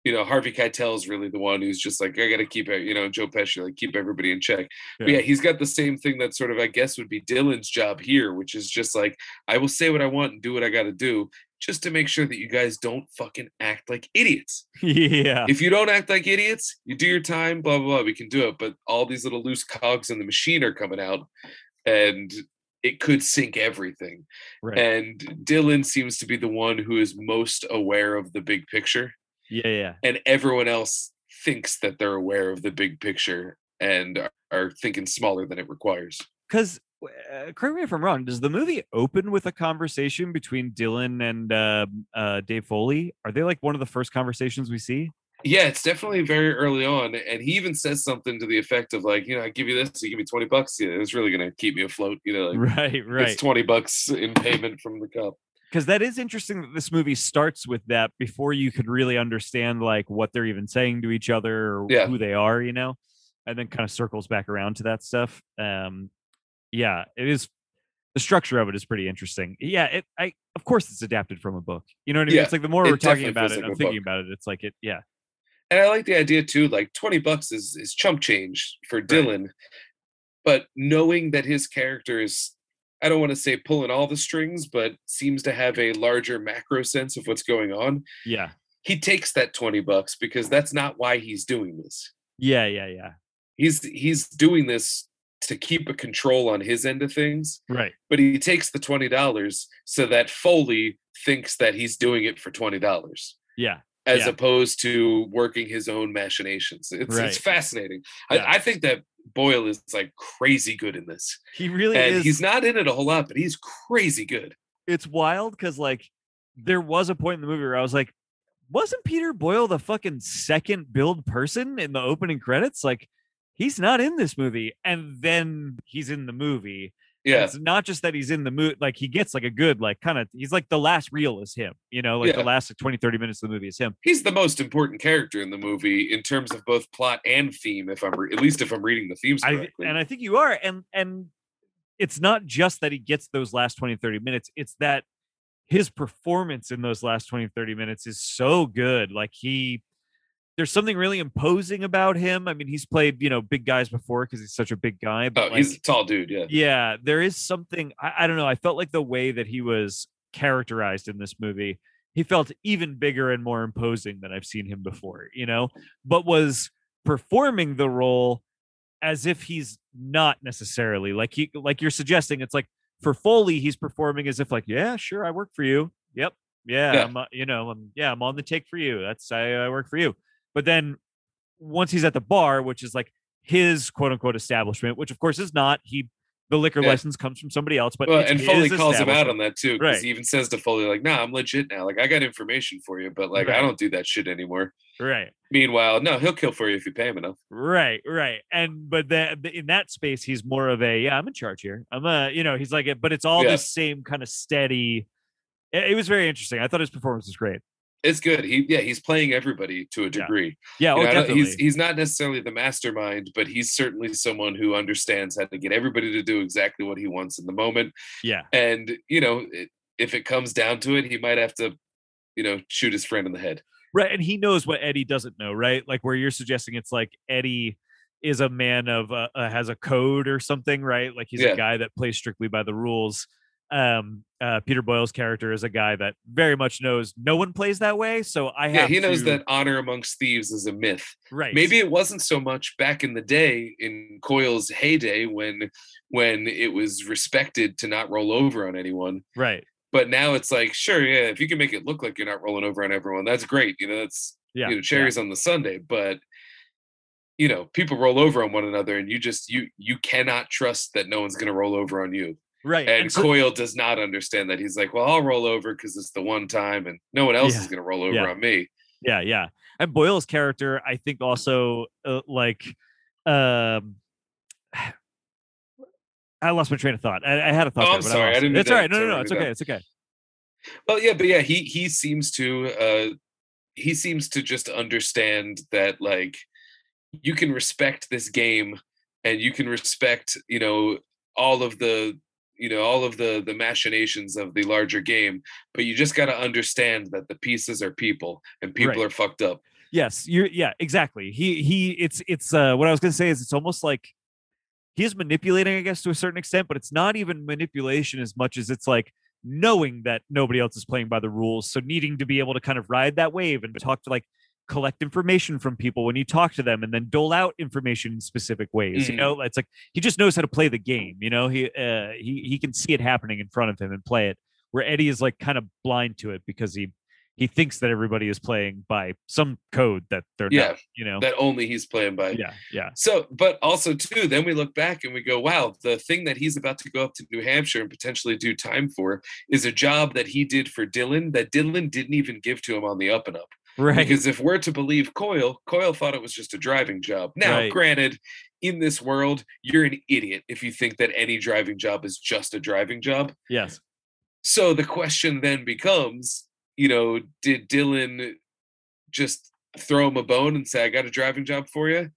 you know, Harvey Keitel is really the one who's just like, I got to keep it. You know, Joe Pesci like keep everybody in check. But Yeah. yeah, he's got the same thing that sort of I guess would be Dillon's job here, which is just like I will say what I want and do what I got to do, just to make sure that you guys don't fucking act like idiots. yeah. If you don't act like idiots, you do your time, blah blah blah. We can do it, but all these little loose cogs in the machine are coming out, and it could sink everything. Right. And Dillon seems to be the one who is most aware of the big picture, yeah, yeah. and everyone else thinks that they're aware of the big picture and are, are thinking smaller than it requires. Because uh, correct me if I'm wrong. Does the movie open with a conversation between Dillon and uh, uh, Dave Foley? Are they like one of the first conversations we see? Yeah, it's definitely very early on, and he even says something to the effect of like, you know, I give you this, you give me twenty bucks. Yeah, it's really gonna keep me afloat. You know, like right, right. it's twenty bucks in payment from the cup. because that is interesting that this movie starts with that before you could really understand like what they're even saying to each other or Yeah. who they are, you know, and then kind of circles back around to that stuff. Um, yeah, it is. The structure of it is pretty interesting. Yeah, it. I of course it's adapted from a book. You know what I mean? Yeah, it's like the more it we're talking about it, like I'm thinking book. about it. It's like it. Yeah, And I like the idea too, like 20 bucks is is chump change for Dillon. But knowing that his character is I don't want to say pulling all the strings, but seems to have a larger macro sense of what's going on. yeah, He takes that 20 bucks because that's not why he's doing this. yeah, yeah, yeah. He's he's doing this to keep a control on his end of things, Right. but he takes the $20 so that Foley thinks that he's doing it for $20 Yeah. as Yeah. opposed to working his own machinations. It's Right. it's fascinating. Yeah. I, I think that Boyle is like crazy good in this, He really and is. he's not in it a whole lot, but he's crazy good. it's wild because like there was a point in the movie where I was like, wasn't Peter Boyle the fucking second billed person in the opening credits? Like, he's not in this movie, and then he's in the movie. And Yeah, it's not just that he's in the movie; like he gets like a good like kind of he's like the last reel is him. You know, like the last like, 20, 30 minutes of the movie is him. he's the most important character in the movie in terms of both plot and theme. If I'm re- at least if I'm reading the themes I and I think you are, and and it's not just that he gets those last 20, 30 minutes; it's that his performance in those last 20 30 minutes is so good like he there's something really imposing about him. I mean he's played you know big guys before because he's such a big guy but oh, like, he's a tall dude. Yeah, yeah there is something I, I don't know i felt like the way that he was characterized in this movie he felt even bigger and more imposing than i've seen him before you know? But was performing the role as if he's not necessarily like he like you're suggesting it's like for foley he's performing as if like yeah sure i work for you. Yep yeah, Yeah. I'm, uh, you know i'm yeah i'm on the take for you. That's i, I work for you but then once he's at the bar which is like his quote unquote establishment which of course is not he the liquor Yeah. license comes from somebody else but well, and Foley calls him out on that too because Right. he even says to Foley like, "Nah, I'm legit now. Like I got information for you, but like I don't do that shit anymore." right Meanwhile, no, he'll kill for you if you pay him enough. Right, right. And but that in that space, he's more of a yeah, I'm in charge here. I'm a you know, he's like it, but it's all Yeah. this same kind of steady. It, it was very interesting. I thought his performance was great. It's good. He yeah, he's playing everybody to a degree. Yeah, You oh know, definitely. he's he's not necessarily the mastermind, but he's certainly someone who understands how to get everybody to do exactly what he wants in the moment. yeah, And you know, it, if it comes down to it, he might have to, you know, shoot his friend in the head. right. And he knows what Eddie doesn't know, right? Like where you're suggesting it's like Eddie is a man of uh, uh, has a code or something, right? Like he's Yeah. a guy that plays strictly by the rules. Um, uh, Peter Boyle's character is a guy that very much knows no one plays that way. So I have Yeah, he knows to- that honor amongst thieves is a myth. right. Maybe it wasn't so much back in the day in Coyle's heyday when when it was respected to not roll over on anyone. right. But now it's like, sure, yeah, if you can make it look like you're not rolling over on everyone, that's great. You know, that's Yeah. you know yeah. cherries on the sundae. but you know people roll over on one another and you just you you cannot trust that no one's going to roll over on you Right. and so- coyle does not understand that he's like well i'll roll over because it's the one time and no one else Yeah. is going to roll over Yeah. on me yeah yeah and boyle's character i think also uh, like um i lost my train of thought i, I had a thought Oh, there, I'm but sorry. I it. didn't it's all right no no no it's okay it's okay well yeah but yeah he he seems to uh he seems to just understand that like you can respect this game and you can respect you know all of the you know all of the the machinations of the larger game but you just got to understand that the pieces are people and people Right. are fucked up yes you're yeah exactly he he it's it's uh what i was gonna say is it's almost like he is manipulating i guess to a certain extent but it's not even manipulation as much as it's like knowing that nobody else is playing by the rules so needing to be able to kind of ride that wave and talk to like collect information from people when you talk to them and then dole out information in specific ways you Mhm. know it's like he just knows how to play the game you know he uh he, he can see it happening in front of him and play it where eddie is like kind of blind to it because he he thinks that everybody is playing by some code that they're Yeah, not you know that only he's playing by. yeah yeah So, but also too, then we look back and we go, wow, the thing that he's about to go up to New Hampshire and potentially do time for is a job that he did for Dillon that Dillon didn't even give to him on the up and up. Right Because if we're to believe Coyle, Coyle thought it was just a driving job. Now, Right. granted, in this world, you're an idiot if you think that any driving job is just a driving job. yes So the question then becomes, you know, did Dillon just throw him a bone and say, I got a driving job for you?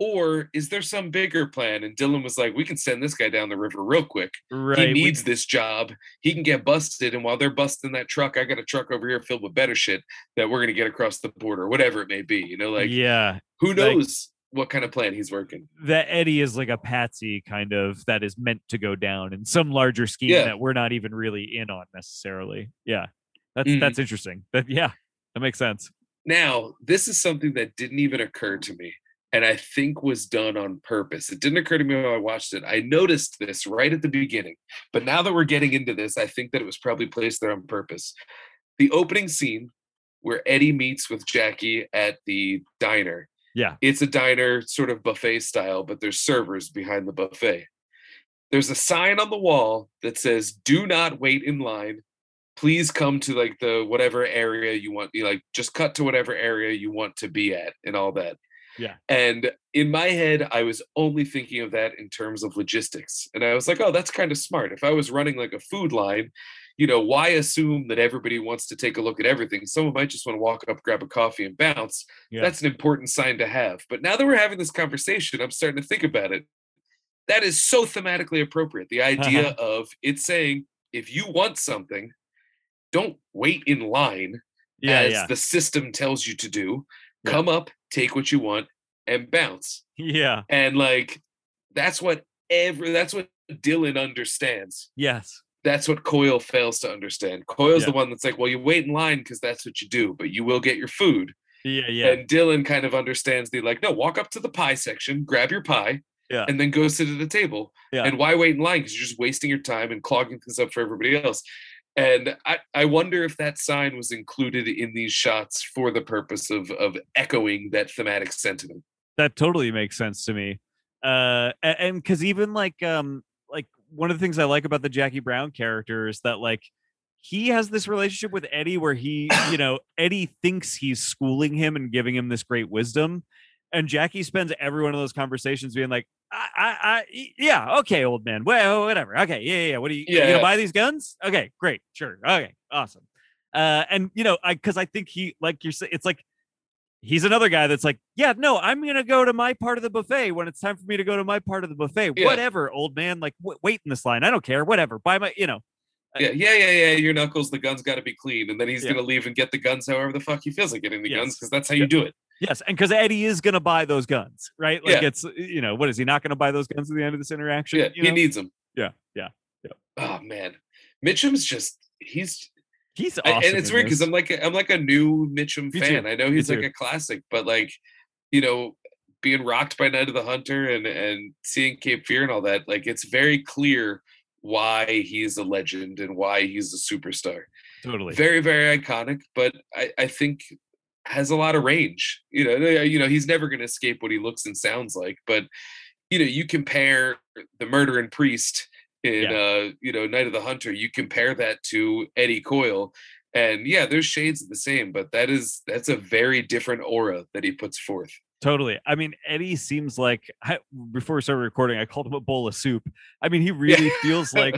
Or is there some bigger plan? And Dillon was like, we can send this guy down the river real quick. right he we- needs this job. He can get busted. And while they're busting that truck, I got a truck over here filled with better shit that we're going to get across the border, whatever it may be. You know, like yeah who like- knows what kind of plan he's working? that Eddie is like a patsy kind of that is meant to go down in some larger scheme Yeah. that we're not even really in on necessarily. Yeah. That's Mhm. that's interesting. But yeah, that makes sense. Now, this is something that didn't even occur to me, and I think was done on purpose. It didn't occur to me when I watched it. I noticed this right at the beginning, but now that we're getting into this, I think that it was probably placed there on purpose. The opening scene where Eddie meets with Jackie at the diner. Yeah. It's a diner, sort of buffet style, but there's servers behind the buffet. There's a sign on the wall that says, Do not wait in line please come to like the whatever area you want you like just cut to whatever area you want to be at and all that Yeah. and in my head i was only thinking of that in terms of logistics and i was like oh that's kind of smart if i was running like a food line you know why assume that everybody wants to take a look at everything someone might just want to walk up grab a coffee and bounce Yeah. that's an important sign to have but now that we're having this conversation i'm starting to think about it that is so thematically appropriate the idea of it saying if you want something don't wait in line yeah, as yeah. the system tells you to do. Yeah. Come up, take what you want, and bounce. yeah. And like that's what every that's what Dillon understands. Yes. That's what Coyle fails to understand. Coyle's Yeah. the one that's like, well, you wait in line because that's what you do, but you will get your food. Yeah, yeah. And Dillon kind of understands the like, no, walk up to the pie section, grab your pie, Yeah. and then go sit at the table. Yeah. And why wait in line? Because you're just wasting your time and clogging things up for everybody else. And I, I wonder if that sign was included in these shots for the purpose of of echoing that thematic sentiment. that totally makes sense to me. Uh and cuz even like um like one of the things I like about the Jackie Brown character is that like he has this relationship with Eddie where he, you know, Eddie thinks he's schooling him and giving him this great wisdom. And Jackie spends every one of those conversations being like, "I, I, yeah, okay, old man. Well, whatever. Okay, yeah, yeah. What are you, you Yeah, gonna yeah. buy these guns? Okay, great, sure. Okay, awesome. Uh, and you know, I because I think he, like you're saying, it's like he's another guy that's like, yeah, no, I'm gonna go to my part of the buffet when it's time for me to go to my part of the buffet. Yeah. Whatever, old man. Like, w- wait in this line. I don't care. Whatever. Buy my, you know. Yeah, yeah, yeah, yeah. Your knuckles, the guns got to be clean, and then he's Yeah. gonna leave and get the guns however the fuck he feels like getting the guns because that's how Yeah. you do it. Yes, and because Eddie is gonna buy those guns, right? Like Yeah. it's uh, you know, what is he not gonna buy those guns at the end of this interaction? Yeah, you he know? needs them. yeah, yeah. Yeah. Oh man, Mitchum's just he's He's I- and it's weird because. I'm like I'm like a new Mitchum Me fan. too. I know Me he's like too. a classic, but like you know, being rocked by Night of the Hunter and and seeing Cape Fear and all that, like it's very clear why he's a legend and why he's a superstar. totally. Very very iconic, but I I think has a lot of range. You know, you know he's never going to escape what he looks and sounds like, but you know you compare the murder and priest in uh you know night of the hunter you compare that to eddie coyle and yeah there's shades of the same but that is that's a very different aura that he puts forth Totally. I mean, Eddie seems like I, before we started recording, I called him a bowl of soup. I mean, he really feels like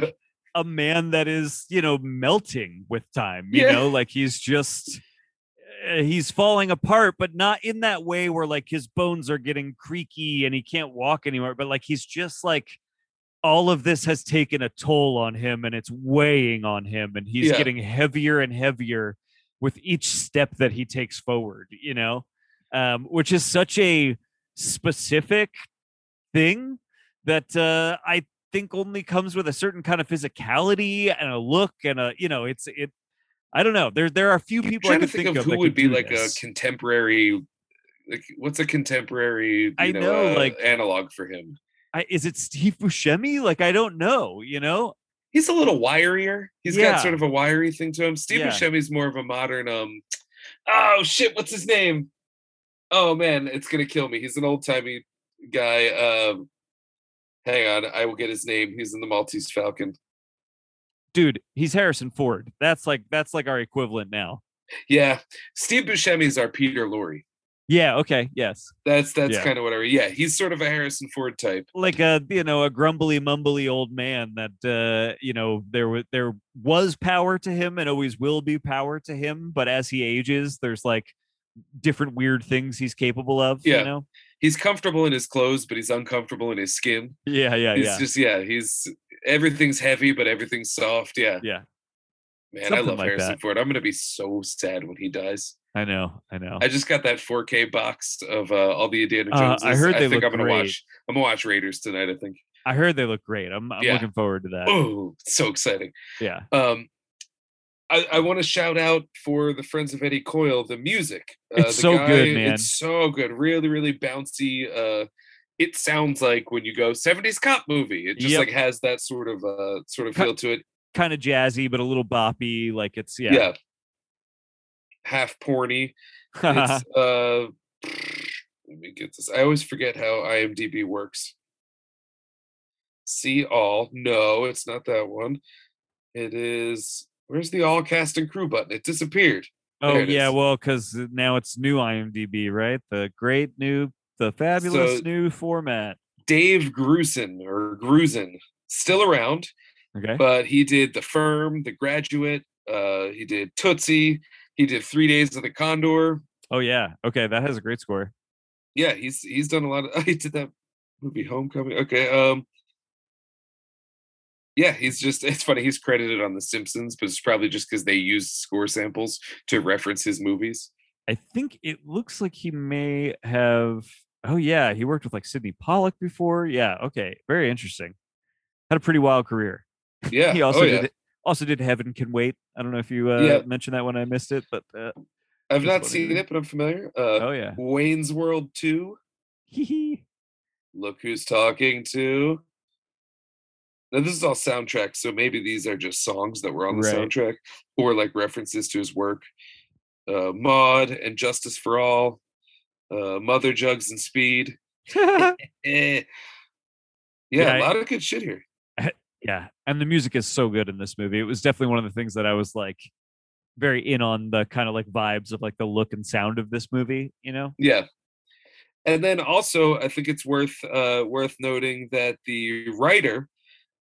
a man that is, you know, melting with time. You Yeah. know, like he's just uh, he's falling apart, but not in that way where like his bones are getting creaky and he can't walk anymore. But like he's just like all of this has taken a toll on him and it's weighing on him, and he's Yeah. getting heavier and heavier with each step that he takes forward. You know, um, which is such a specific thing that uh, I think only comes with a certain kind of physicality and a look and a you know it's it I don't know. There there are a few I'm people I trying to think, think of of who would be like this. a contemporary. Like, what's a contemporary? You I know, know, uh, like- analog for him. I, is it Steve Buscemi? Like I don't know. You know, He's a little wirier. He's Yeah. got sort of a wiry thing to him. Steve Yeah. Buscemi's more of a modern. Um, oh shit, what's his name? Oh man, it's gonna kill me. He's an old timey guy. Um, hang on, I will get his name. He's in the Maltese Falcon. dude, he's Harrison Ford. That's like that's like our equivalent now. Yeah, Steve Buscemi's our Peter Lorre. Yeah. Okay. Yes. That's that's Yeah. kind of what I. Yeah, he's sort of a Harrison Ford type. like a you know a grumbly mumbly old man that uh you know there was there was power to him and always will be power to him but as he ages there's like different weird things he's capable of Yeah. you know He's comfortable in his clothes, but he's uncomfortable in his skin. yeah yeah He's yeah just yeah. He's everything's heavy, but everything's soft. Yeah, yeah man, I love like Harrison that. Ford. I'm gonna be so sad when he dies. i know i know I just got that 4K box of uh, all the Indiana Uh, Joneses. I heard they I think look I'm gonna great. watch. I'm gonna watch Raiders tonight. I think. i heard they look great i'm, I'm Yeah. looking forward to that Oh, so exciting. yeah Um, I, I want to shout out for the Friends of Eddie Coyle the music. Uh, It's the so good, man. It's so good. Really, really bouncy. Uh, it sounds like when you go 70s cop movie. It just Yep. like has that sort of uh sort of Ki- feel to it. kind of jazzy but a little boppy like it's Yeah. yeah, Half porny. It's uh let me get this. I always forget how IMDb works. See all. No, it's not that one. It is where's the all cast and crew button? It disappeared. oh it yeah is. well because now it's new imdb right the great new the fabulous So- new format Dave Grusin or Grusin, still around, okay but he did The Firm, The Graduate, uh, he did Tootsie, he did Three Days of the Condor. Oh yeah. Okay, that has a great score. Yeah, he's he's done a lot of he did that movie Homecoming. Okay. Um yeah, he's just it's funny, he's credited on The Simpsons, but it's probably just because they used score samples to reference his movies. I think it looks like he may have. Oh yeah, he worked with like Sydney Pollack before. Yeah. Okay. Very interesting. Had a pretty wild career. Yeah. He also oh, yeah. did also did Heaven Can Wait. I don't know if you uh, Yeah. mentioned that when I missed it, but uh, I've not seen it, but I'm familiar. Uh oh yeah. Wayne's World 2. Hee hee. Look who's talking to. Now this is all soundtracks, so maybe these are just songs that were on the Right. soundtrack, or like references to his work. Uh, Maud and Justice for All, uh, Mother Jugs and Speed. Eh. Yeah, Yeah, I- a lot of good shit here. yeah, and the music is so good in this movie. It was definitely one of the things that I was like very in on the kind of like vibes of like the look and sound of this movie. You know. Yeah. And then also, I think it's worth uh, worth noting that the writer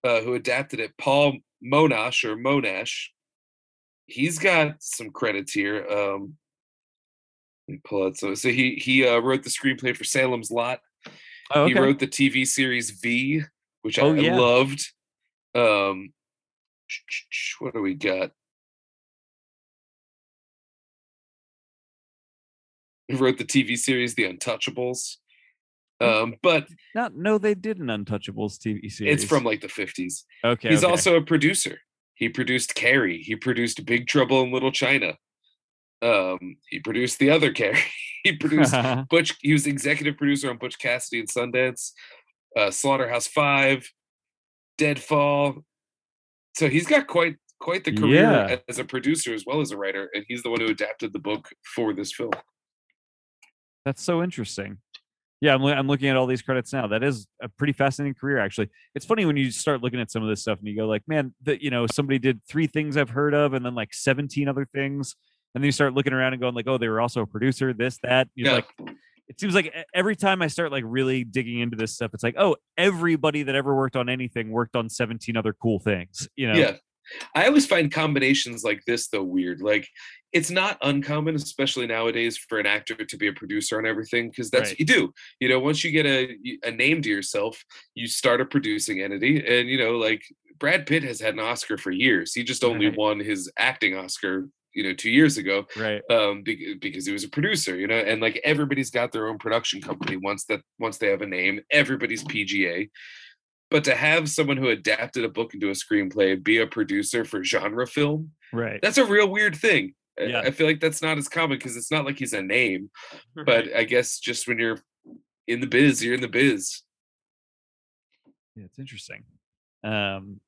uh, who adapted it, Paul Monash or Monash, he's got some credits here. Um, let me pull out so so he he uh, wrote the screenplay for Salem's Lot. Oh, okay. He wrote the TV series V, which I, Oh, I yeah. loved. Um, what do we got? He wrote the TV series The Untouchables. Um, but Not no, they did an Untouchables TV series. it's from like the 50s. okay. He's okay. also a producer. He produced Carrie. He produced Big Trouble in Little China. Um, he produced the other Carrie. he produced Butch. He was executive producer on Butch Cassidy and Sundance, uh, Slaughterhouse Five, Deadfall. So he's got quite quite the career Yeah. as a producer as well as a writer, and he's the one who adapted the book for this film. That's so interesting. Yeah, I'm, I'm looking at all these credits now. That is a pretty fascinating career, actually. It's funny when you start looking at some of this stuff and you go like, man, that you know, somebody did three things I've heard of, and then like 17 other things, and then you start looking around and going like, oh, they were also a producer, this, that. You're Yeah. like, it seems like every time I start like really digging into this stuff, it's like, oh, everybody that ever worked on anything worked on 17 other cool things. You know? Yeah. I always find combinations like this though weird. Like it's not uncommon, especially nowadays, for an actor to be a producer on everything because that's Right. what you do. You know, once you get a a name to yourself, you start a producing entity, and you know, like Brad Pitt has had an Oscar for years. He just only Right. won his acting Oscar, you know, two years ago Right. um be- because he was a producer you know and like everybody's got their own production company once that once they have a name everybody's pga But to have someone who adapted a book into a screenplay be a producer for genre film, Right. that's a real weird thing. I- Yeah. I feel like that's not as common because it's not like he's a name, but I guess just when you're in the biz, you're in the biz. Yeah, it's interesting. Um,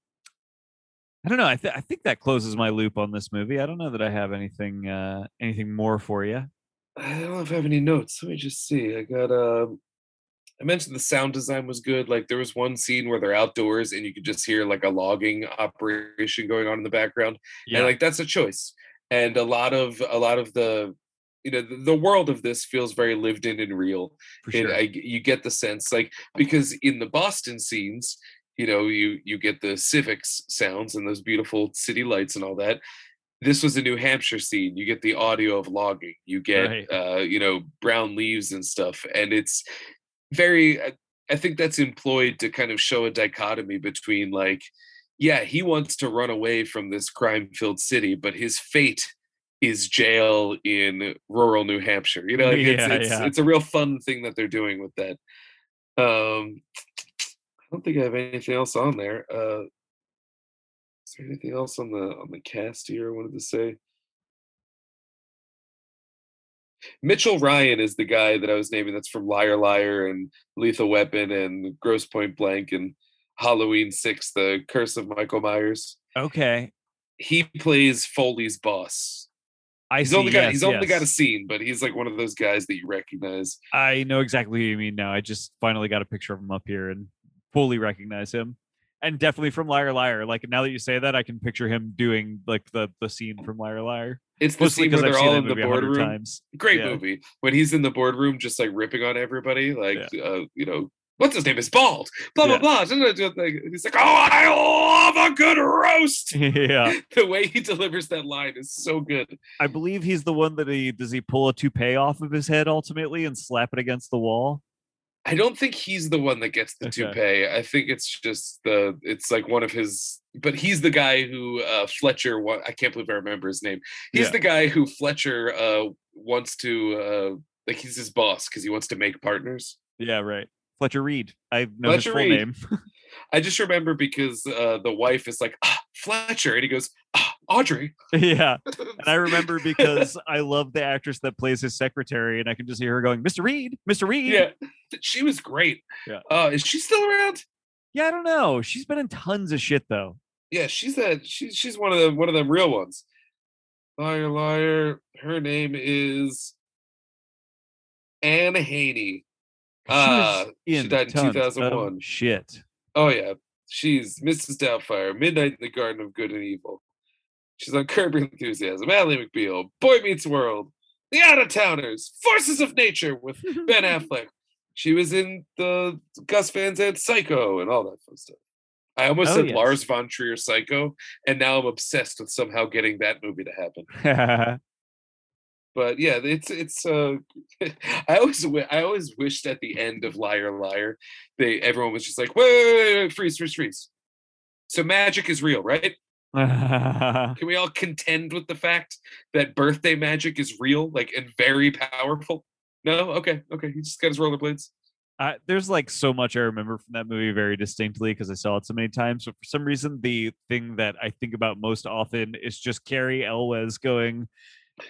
I don't know. I, th- I think that closes my loop on this movie. I don't know that I have anything uh, anything more for you. I don't know if I have any notes. Let me just see. I got um I mentioned the sound design was good. Like there was one scene where they're outdoors and you could just hear like a logging operation going on in the background. Yeah, And like that's a choice. And a lot of a lot of the you know the, the world of this feels very lived in and real. for And. I, you get the sense like because in the Boston scenes, you know, you you get the civics sounds and those beautiful city lights and all that. This was a New Hampshire scene. You get the audio of logging. You get Right. uh, you know brown leaves and stuff, and it's very. I- I think that's employed to kind of show a dichotomy between like, yeah, he wants to run away from this crime-filled city, but his fate is jail in rural New Hampshire. You know, like it's, Yeah, it's, yeah. it's a real fun thing that they're doing with that. Um, I don't think I have anything else on there. Uh, is there anything else on the on the cast here I wanted to say? Mitchell Ryan is the guy that I was naming that's from Liar Liar and Lethal Weapon and Grosse Pointe Blank and Halloween Six, The Curse of Michael Myers. okay, He plays Foley's boss. I He's see. only got yes, he's only got a scene, but he's like one of those guys that you recognize. I know exactly who you mean now. I just finally got a picture of him up here and fully recognize him. And definitely from Liar Liar. Like now that you say that, I can picture him doing like the the scene from Liar Liar. It's the Mostly scene where because they're all in the movie a hundred boardroom. times. Great Yeah. movie. When he's in the boardroom, just like ripping on everybody, like uh, you know, what's his name is bald. Blah blah Yeah. blah. And He's like, oh, I love a good roast. yeah. the way he delivers that line is so good. I believe he's the one that he does he pull a toupee off of his head ultimately and slap it against the wall. I don't think he's the one that gets the Okay. toupee. I think it's just the it's like one of his but he's the guy who uh Fletcher I can't believe I remember his name. He's Yeah. the guy who Fletcher uh wants to uh like he's his boss because he wants to make partners. Yeah, right. Fletcher Reede. I know Fletcher his full Reede. name. I just remember because uh the wife is like, ah, Fletcher, and he goes, ah, Audrey. yeah. And I remember because I love the actress that plays his secretary, and I can just hear her going, Mr. Reede, Mr. Reede. yeah, she was great. Yeah. Uh is she still around? Yeah, I don't know. She's been in tons of shit though. Yeah, she's that she's she's one of the one of them real ones. Liar, liar. Her name is Anne Haney. Ah, she was she died in tons of 2001. Shit. Oh yeah, she's Mrs. Doubtfire, Midnight in the Garden of Good and Evil. She's on Curb Your Enthusiasm, Ally McBeal, Boy Meets World, The Out of Towners, Forces of Nature with Ben Affleck. She was in the Gus Van Sant Psycho and all that fun stuff. I almost Oh, said yes. Lars von Trier Psycho, and now I'm obsessed with somehow getting that movie to happen. But yeah, it's it's. Uh, I always I always wished at the end of Liar Liar, they everyone was just like, wait, wait, wait, wait freeze, freeze, freeze. So magic is real, right? Can we all contend with the fact that birthday magic is real, like and very powerful? No, okay, okay. He just got his rollerblades. I, there's like so much I remember from that movie very distinctly because I saw it so many times. But for some reason, the thing that I think about most often is just Cary Elwes going,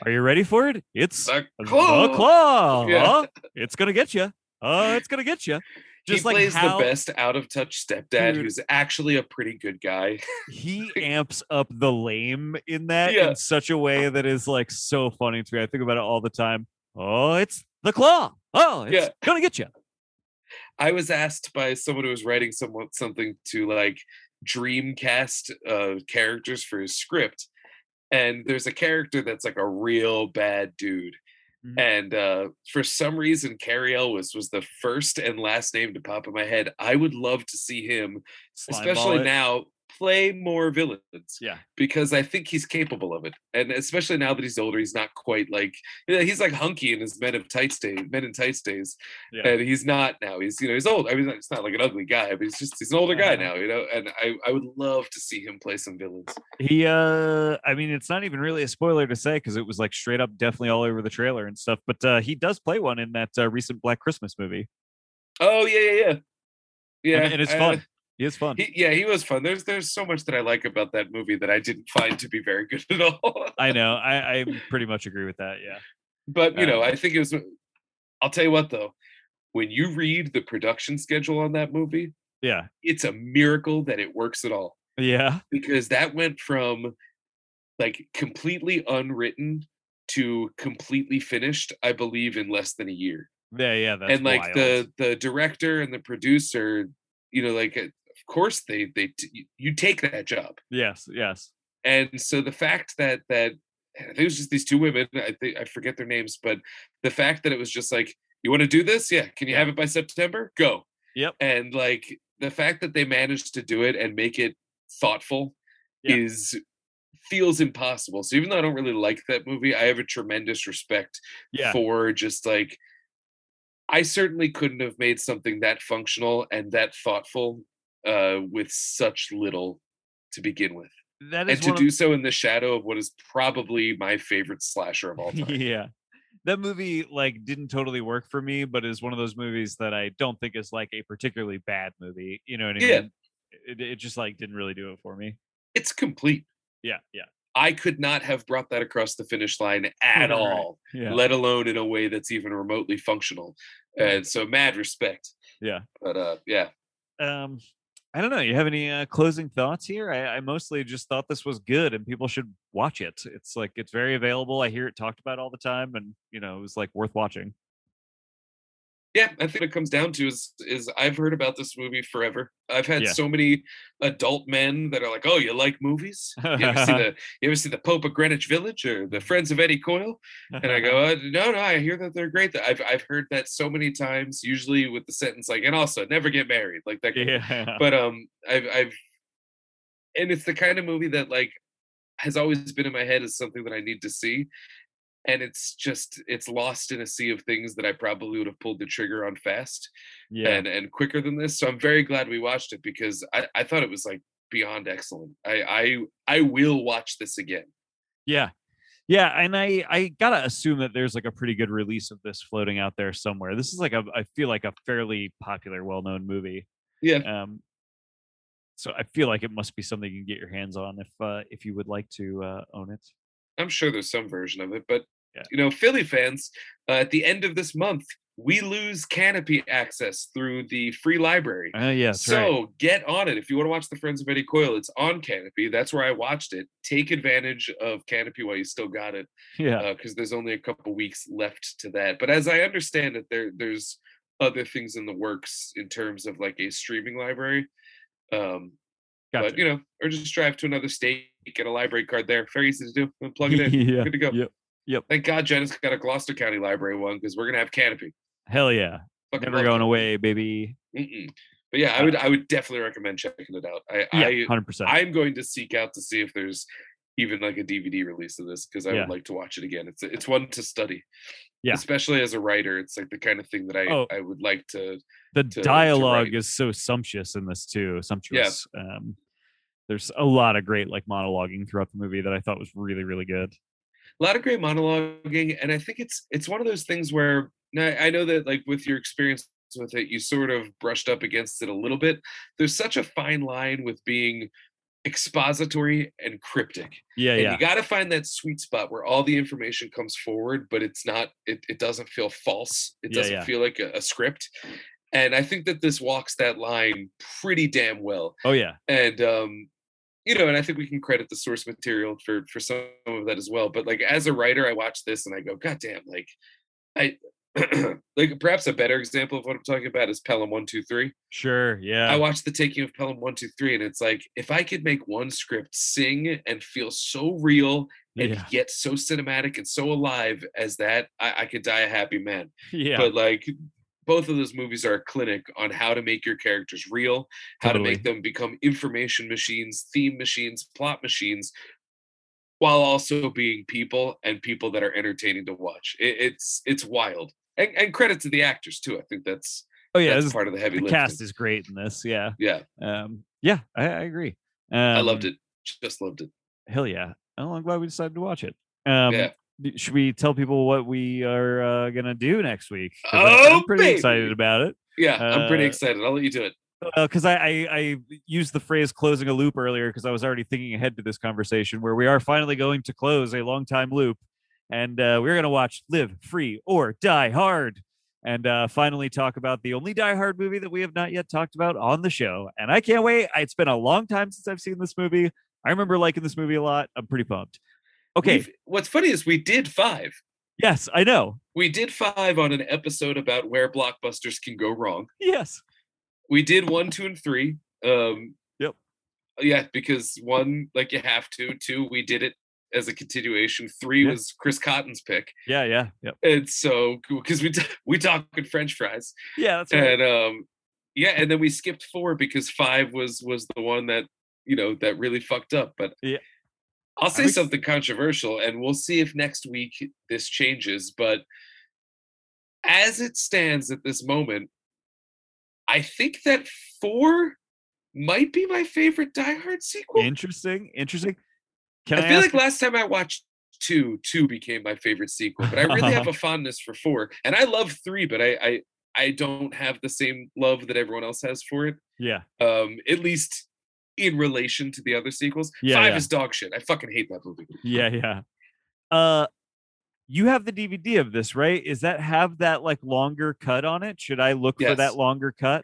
"Are you ready for it? It's The the claw. claw. Yeah. It's gonna get you. Oh, it's gonna get you." Just he like plays how the best out of touch stepdad, Dude. who's actually a pretty good guy. he amps up the lame in that Yeah. in such a way that is like so funny to me. I think about it all the time. Oh, it's the claw. Oh, it's Yeah. gonna get you. I was asked by someone who was writing someone something to like dreamcast uh characters for his script. And there's a character that's like a real bad dude. Mhm. And uh for some reason Cary Elwes was the first and last name to pop in my head. I would love to see him, especially now, play more villains Yeah. because I think he's capable of it. And especially now that he's older, he's not quite like you know, he's like hunky in his men of tights days, men in tights days. Yeah. And he's not now. He's you know, he's old. I mean, it's not like an ugly guy, but he's just he's an older guy Uh-huh. now, you know. And I, I would love to see him play some villains. He uh I mean it's not even really a spoiler to say because it was like straight up definitely all over the trailer and stuff, but uh he does play one in that uh, recent Black Christmas movie. Oh yeah, yeah, yeah. Yeah. and, and it's I- fun. He is fun. He, yeah, he was fun. There's there's so much that I like about that movie that I didn't find to be very good at all. I know. I, I pretty much agree with that. Yeah. but you know, Um, I think it was. I'll tell you what though, when you read the production schedule on that movie, Yeah. it's a miracle that it works at all Yeah. because that went from like completely unwritten to completely finished. I believe in less than a year. Yeah. Yeah. That's and like wild. the the director and the producer, you know, like uh, course they they you take that job. Yes. Yes. and so the fact that that I think it was just these two women i think i forget their names but the fact that it was just like you want to do this yeah can you have it by september go Yep. and like the fact that they managed to do it and make it thoughtful Yeah. is feels impossible so even though i don't really like that movie i have a tremendous respect Yeah. for just like i certainly couldn't have made something that functional and that thoughtful uh with such little to begin with That is and to of- do so in the shadow of what is probably my favorite slasher of all time. yeah that movie like didn't totally work for me but is one of those movies that i don't think is like a particularly bad movie you know what i Yeah. mean it, it just like didn't really do it for me It's complete. yeah yeah I could not have brought that across the finish line at all, yeah let alone in a way that's even remotely functional. And so mad respect. Yeah. But uh yeah. um i don't know you have any uh, closing thoughts here? I, I mostly just thought this was good and people should watch it. It's like it's very available. I hear it talked about all the time and you know it was like worth watching Yeah, I think what it comes down to is is I've heard about this movie forever. I've had Yeah. so many adult men that are like, "Oh, you like movies? You ever see the you ever see the Pope of Greenwich Village or the Friends of Eddie Coyle?" And I go, uh, no, no, I hear that they're great. I've I've heard that so many times, usually with the sentence like, and also never get married, like that. yeah But um, I've I've, and it's the kind of movie that like has always been in my head as something that I need to see, and it's just it's lost in a sea of things that I probably would have pulled the trigger on fast yeah and and quicker than this. So I'm very glad we watched it because I I thought it was like beyond excellent. I I I will watch this again. Yeah. Yeah, and I I gotta assume that there's like a pretty good release of this floating out there somewhere. This is like a I feel like a fairly popular, well-known movie. Yeah. Um so I feel like it must be something you can get your hands on if uh if you would like to uh own it. I'm sure there's some version of it, but Yeah. you know, Philly fans, uh, at the end of this month, we lose Canopy access through the free library. Uh yeah, so right. get on it. If you want to watch The Friends of Eddie Coyle, it's on Canopy. That's where I watched it. Take advantage of Canopy while you still got it, Yeah. because there's only a couple weeks left to that. But as I understand it, there there's other things in the works in terms of like a streaming library. Um, Gotcha. but you know, or just drive to another state, get a library card there. Very easy to do. Plug it in. yeah. Good to go. Yep. Yep. Thank God Jenna's got a Gloucester County Library one because we're gonna have Canopy. Hell yeah. Fucking Never going Canopy. away, baby. Mm-mm. But yeah, I would I would definitely recommend checking it out. I, Yeah, hundred percent. I'm going to seek out to see if there's even like a DVD release of this because I Yeah. would like to watch it again. It's it's one to study. Yeah. Especially as a writer, it's like the kind of thing that I Oh. I would like to. the to- to dialogue write. is so sumptuous in this too sumptuous um there's a lot of great like monologuing throughout the movie that i thought was really really good A lot of great monologuing, and I think it's it's one of those things where now I know that like with your experience with it, you sort of brushed up against it a little bit. There's such a fine line with being expository and cryptic. yeah and yeah you got to find that sweet spot where all the information comes forward but it's not it, it doesn't feel false it Yeah, doesn't yeah. feel like a, a script and i think that this walks that line pretty damn well. Oh yeah. And um you know and i think we can credit the source material for for some of that as well but like as a writer i watch this and i go god damn like i like perhaps a better example of what i'm talking about is pelham 123 sure yeah. I watched the taking of Pelham one two three, and it's like if I could make one script sing and feel so real and yeah. yet so cinematic and so alive as that, I, I could die a happy man. yeah. But like both of those movies are a clinic on how to make your characters real, how to make them become information machines, theme machines, plot machines, while also being people and people that are entertaining to watch. It, it's it's wild. And, and credit to the actors too. I think that's oh yeah that's part of the heavy the lifting. cast is great in this yeah yeah, um yeah i, I agree um, I loved it. Just loved it. hell yeah oh, i'm glad we decided to watch it um Yeah. Should we tell people what we are uh, gonna do next week? I'm- Oh, i'm pretty excited about it Yeah, I'm pretty Uh, excited. I'll let you do it. because I, I I used the phrase closing a loop earlier because I was already thinking ahead to this conversation where we are finally going to close a long time loop, and uh, we're going to watch Live Free or Die Hard, and uh, finally talk about the only Die Hard movie that we have not yet talked about on the show. And I can't wait. It's been a long time since I've seen this movie. I remember liking this movie a lot. I'm pretty pumped. Okay. We've- what's funny is we did five. Yes, I know. We did five on an episode about where blockbusters can go wrong. Yes. We did one, two, and three. Um, Yep. Yeah, because one, like you have to. Two, we did it as a continuation. Three Yeah. was Chris Cotton's pick, Yeah. Yeah. Yep. and so because we t- we talking French fries, Yeah. That's right. and um, yeah, and then we skipped four because five was was the one that you know that really fucked up. But Yeah. I'll say something controversial, and we'll see if next week this changes. But as it stands at this moment, I think that four might be my favorite Die Hard sequel. Interesting. Interesting. Can I I, feel like last time I watched two, two became my favorite sequel, but I really have a fondness for four, and I love three, but I, I I don't have the same love that everyone else has for it. Yeah. Um, at least in relation to the other sequels. Yeah, Five yeah. is dog shit. I fucking hate that movie. Yeah. Yeah. Uh, you have the DVD of this, right? Is that have that like longer cut on it? Should I look for that longer cut?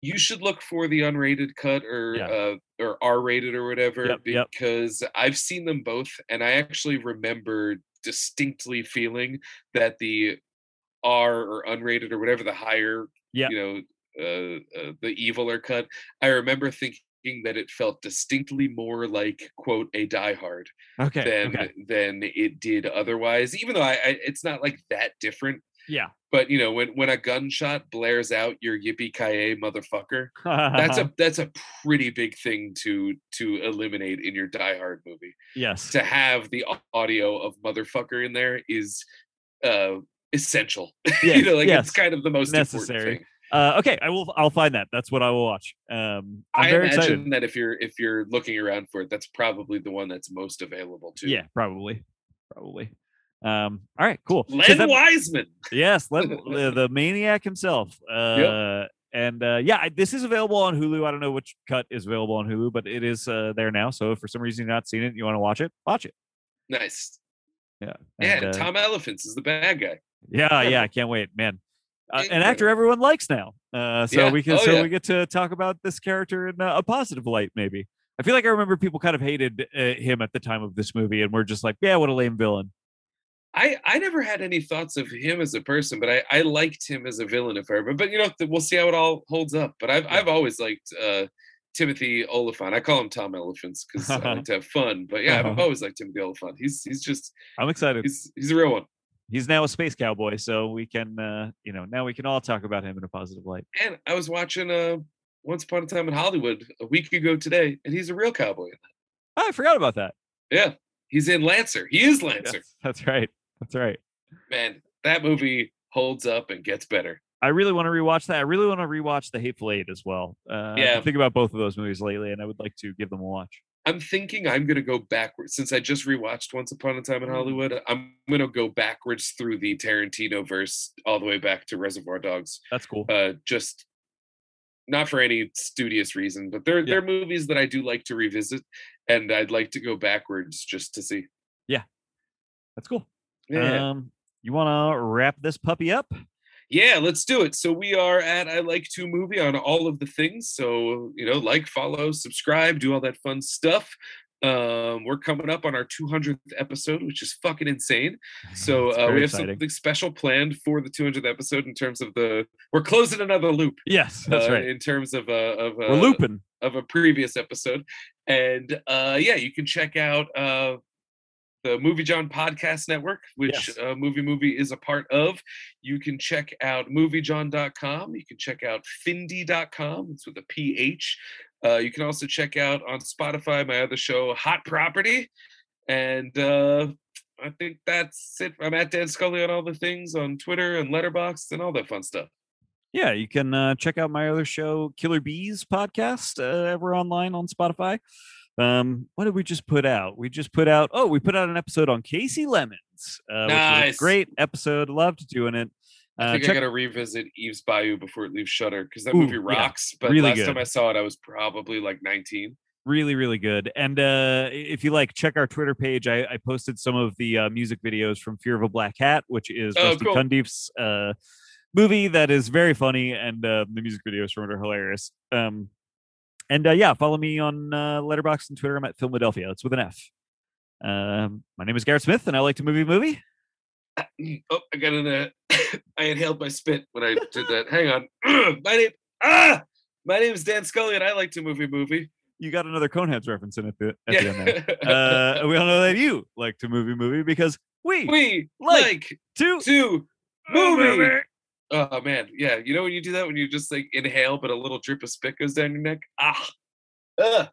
You should look for the unrated cut or Yeah. uh, or R rated or whatever Yep, yep. because I've seen them both, and I actually remember distinctly feeling that the R or unrated or whatever the higher Yeah. you know uh, uh, the eviler cut. I remember thinking that it felt distinctly more like quote a Die Hard Okay. than okay. than it did otherwise. Even though I, I it's not like that different. Yeah. But you know when when a gunshot blares out your yippee ki motherfucker, that's a that's a pretty big thing to to eliminate in your Die Hard movie. yes. To have the audio of motherfucker in there is uh essential. Yeah, you know, like yes. it's kind of the most Necessary. Uh, okay, I will. I'll find that. That's what I will watch. Um, I'm I very imagine excited. that if you're if you're looking around for it, that's probably the one that's most available to. Yeah, probably, probably. Um, all right, cool. Len that- Wiseman. Yes, Len, the, the maniac himself. Uh, And uh, yeah, I- this is available on Hulu. I don't know which cut is available on Hulu, but it is uh, there now. So if for some reason you've not seen it, and you want to watch it, watch it. Nice. Yeah. Yeah, And, and uh, Tom Elephants is the bad guy. yeah, yeah. I can't wait, man. Uh, an actor everyone likes now. Uh, so Yeah. we can Oh, so yeah. we get to talk about this character in uh, a positive light, maybe. I feel like I remember people kind of hated uh, him at the time of this movie, and we're just like, yeah, what a lame villain. I I never had any thoughts of him as a person, but I I liked him as a villain if I remember. But you know, we'll see how it all holds up. But I've Yeah. I've always liked uh Timothy Oliphant. I call him Tom Elephants because I like to have fun. But yeah, I've Uh-huh. always liked Timothy Oliphant. He's he's just I'm excited. he's he's a real one. He's now a space cowboy, so we can, uh, you know, now we can all talk about him in a positive light. And I was watching uh Once Upon a Time in Hollywood a week ago today, and he's a real cowboy. Oh, I forgot about that. Yeah, he's in Lancer. He is Lancer. Yes, that's right. That's right. Man, that movie holds up and gets better. I really want to rewatch that. I really want to rewatch The Hateful Eight as well. Uh, Yeah. thinking about both of those movies lately, and I would like to give them a watch. I'm thinking I'm gonna go backwards since I just rewatched Once Upon a Time in Mm. Hollywood. I'm gonna go backwards through the Tarantino verse all the way back to Reservoir Dogs. That's cool. Uh, just not for any studious reason, but they're they're movies that I do like to revisit, and I'd like to go backwards just to see. Yeah, that's cool. Yeah, Um, you want to wrap this puppy up? Yeah, let's do it. So we are at I like to movie on all of the things. So you know, like, follow, subscribe, do all that fun stuff. Um, we're coming up on our 200th episode, which is fucking insane. So uh, we have exciting. something special planned for the 200th episode in terms of the we're closing another loop. Yes, that's uh, right. In terms of a of a, We're looping. of a previous episode, and uh, yeah, you can check out uh, the Movie John Podcast Network, which Yes. uh, Movie Movie is a part of. You can check out MovieJohn.com. You can check out Phindie.com. It's with a PH. Uh, you can also check out on Spotify my other show, Hot Property. And uh, I think that's it. I'm at Dan Scully on all the things on Twitter and Letterboxd and all that fun stuff. Yeah, you can uh, check out my other show, Killer Bees podcast. Uh, we're online on Spotify. Um, what did we just put out? We just put out. Oh, we put out an episode on Kasi Lemmons, uh, which was Nice. a great episode. Loved doing it. I Uh, think I check- gotta revisit Eve's Bayou before it leaves Shudder because that Ooh, movie yeah, rocks. But really last good. time I saw it, I was probably like 19. really really good and uh if you like check our twitter page i, I posted some of the uh, music videos from fear of a black hat which is Oh, rusty cool. Cundiff's uh movie that is very funny and uh, the music videos from it are hilarious um and uh, yeah follow me on uh Letterboxd and twitter i'm at philadelphia it's with an f um my name is garrett smith and i like to movie movie Oh, I got an. Uh, I inhaled my spit when I did that. Hang on. my name. Ah, my name is Dan Scully, and I like to movie movie. you got another coneheads reference in at the, at the end there Yeah. uh we all know that you like to movie movie because we, we like like to to movie. Oh man, yeah. You know when you do that when you just like inhale, but a little drip of spit goes down your neck. Ah, Ugh.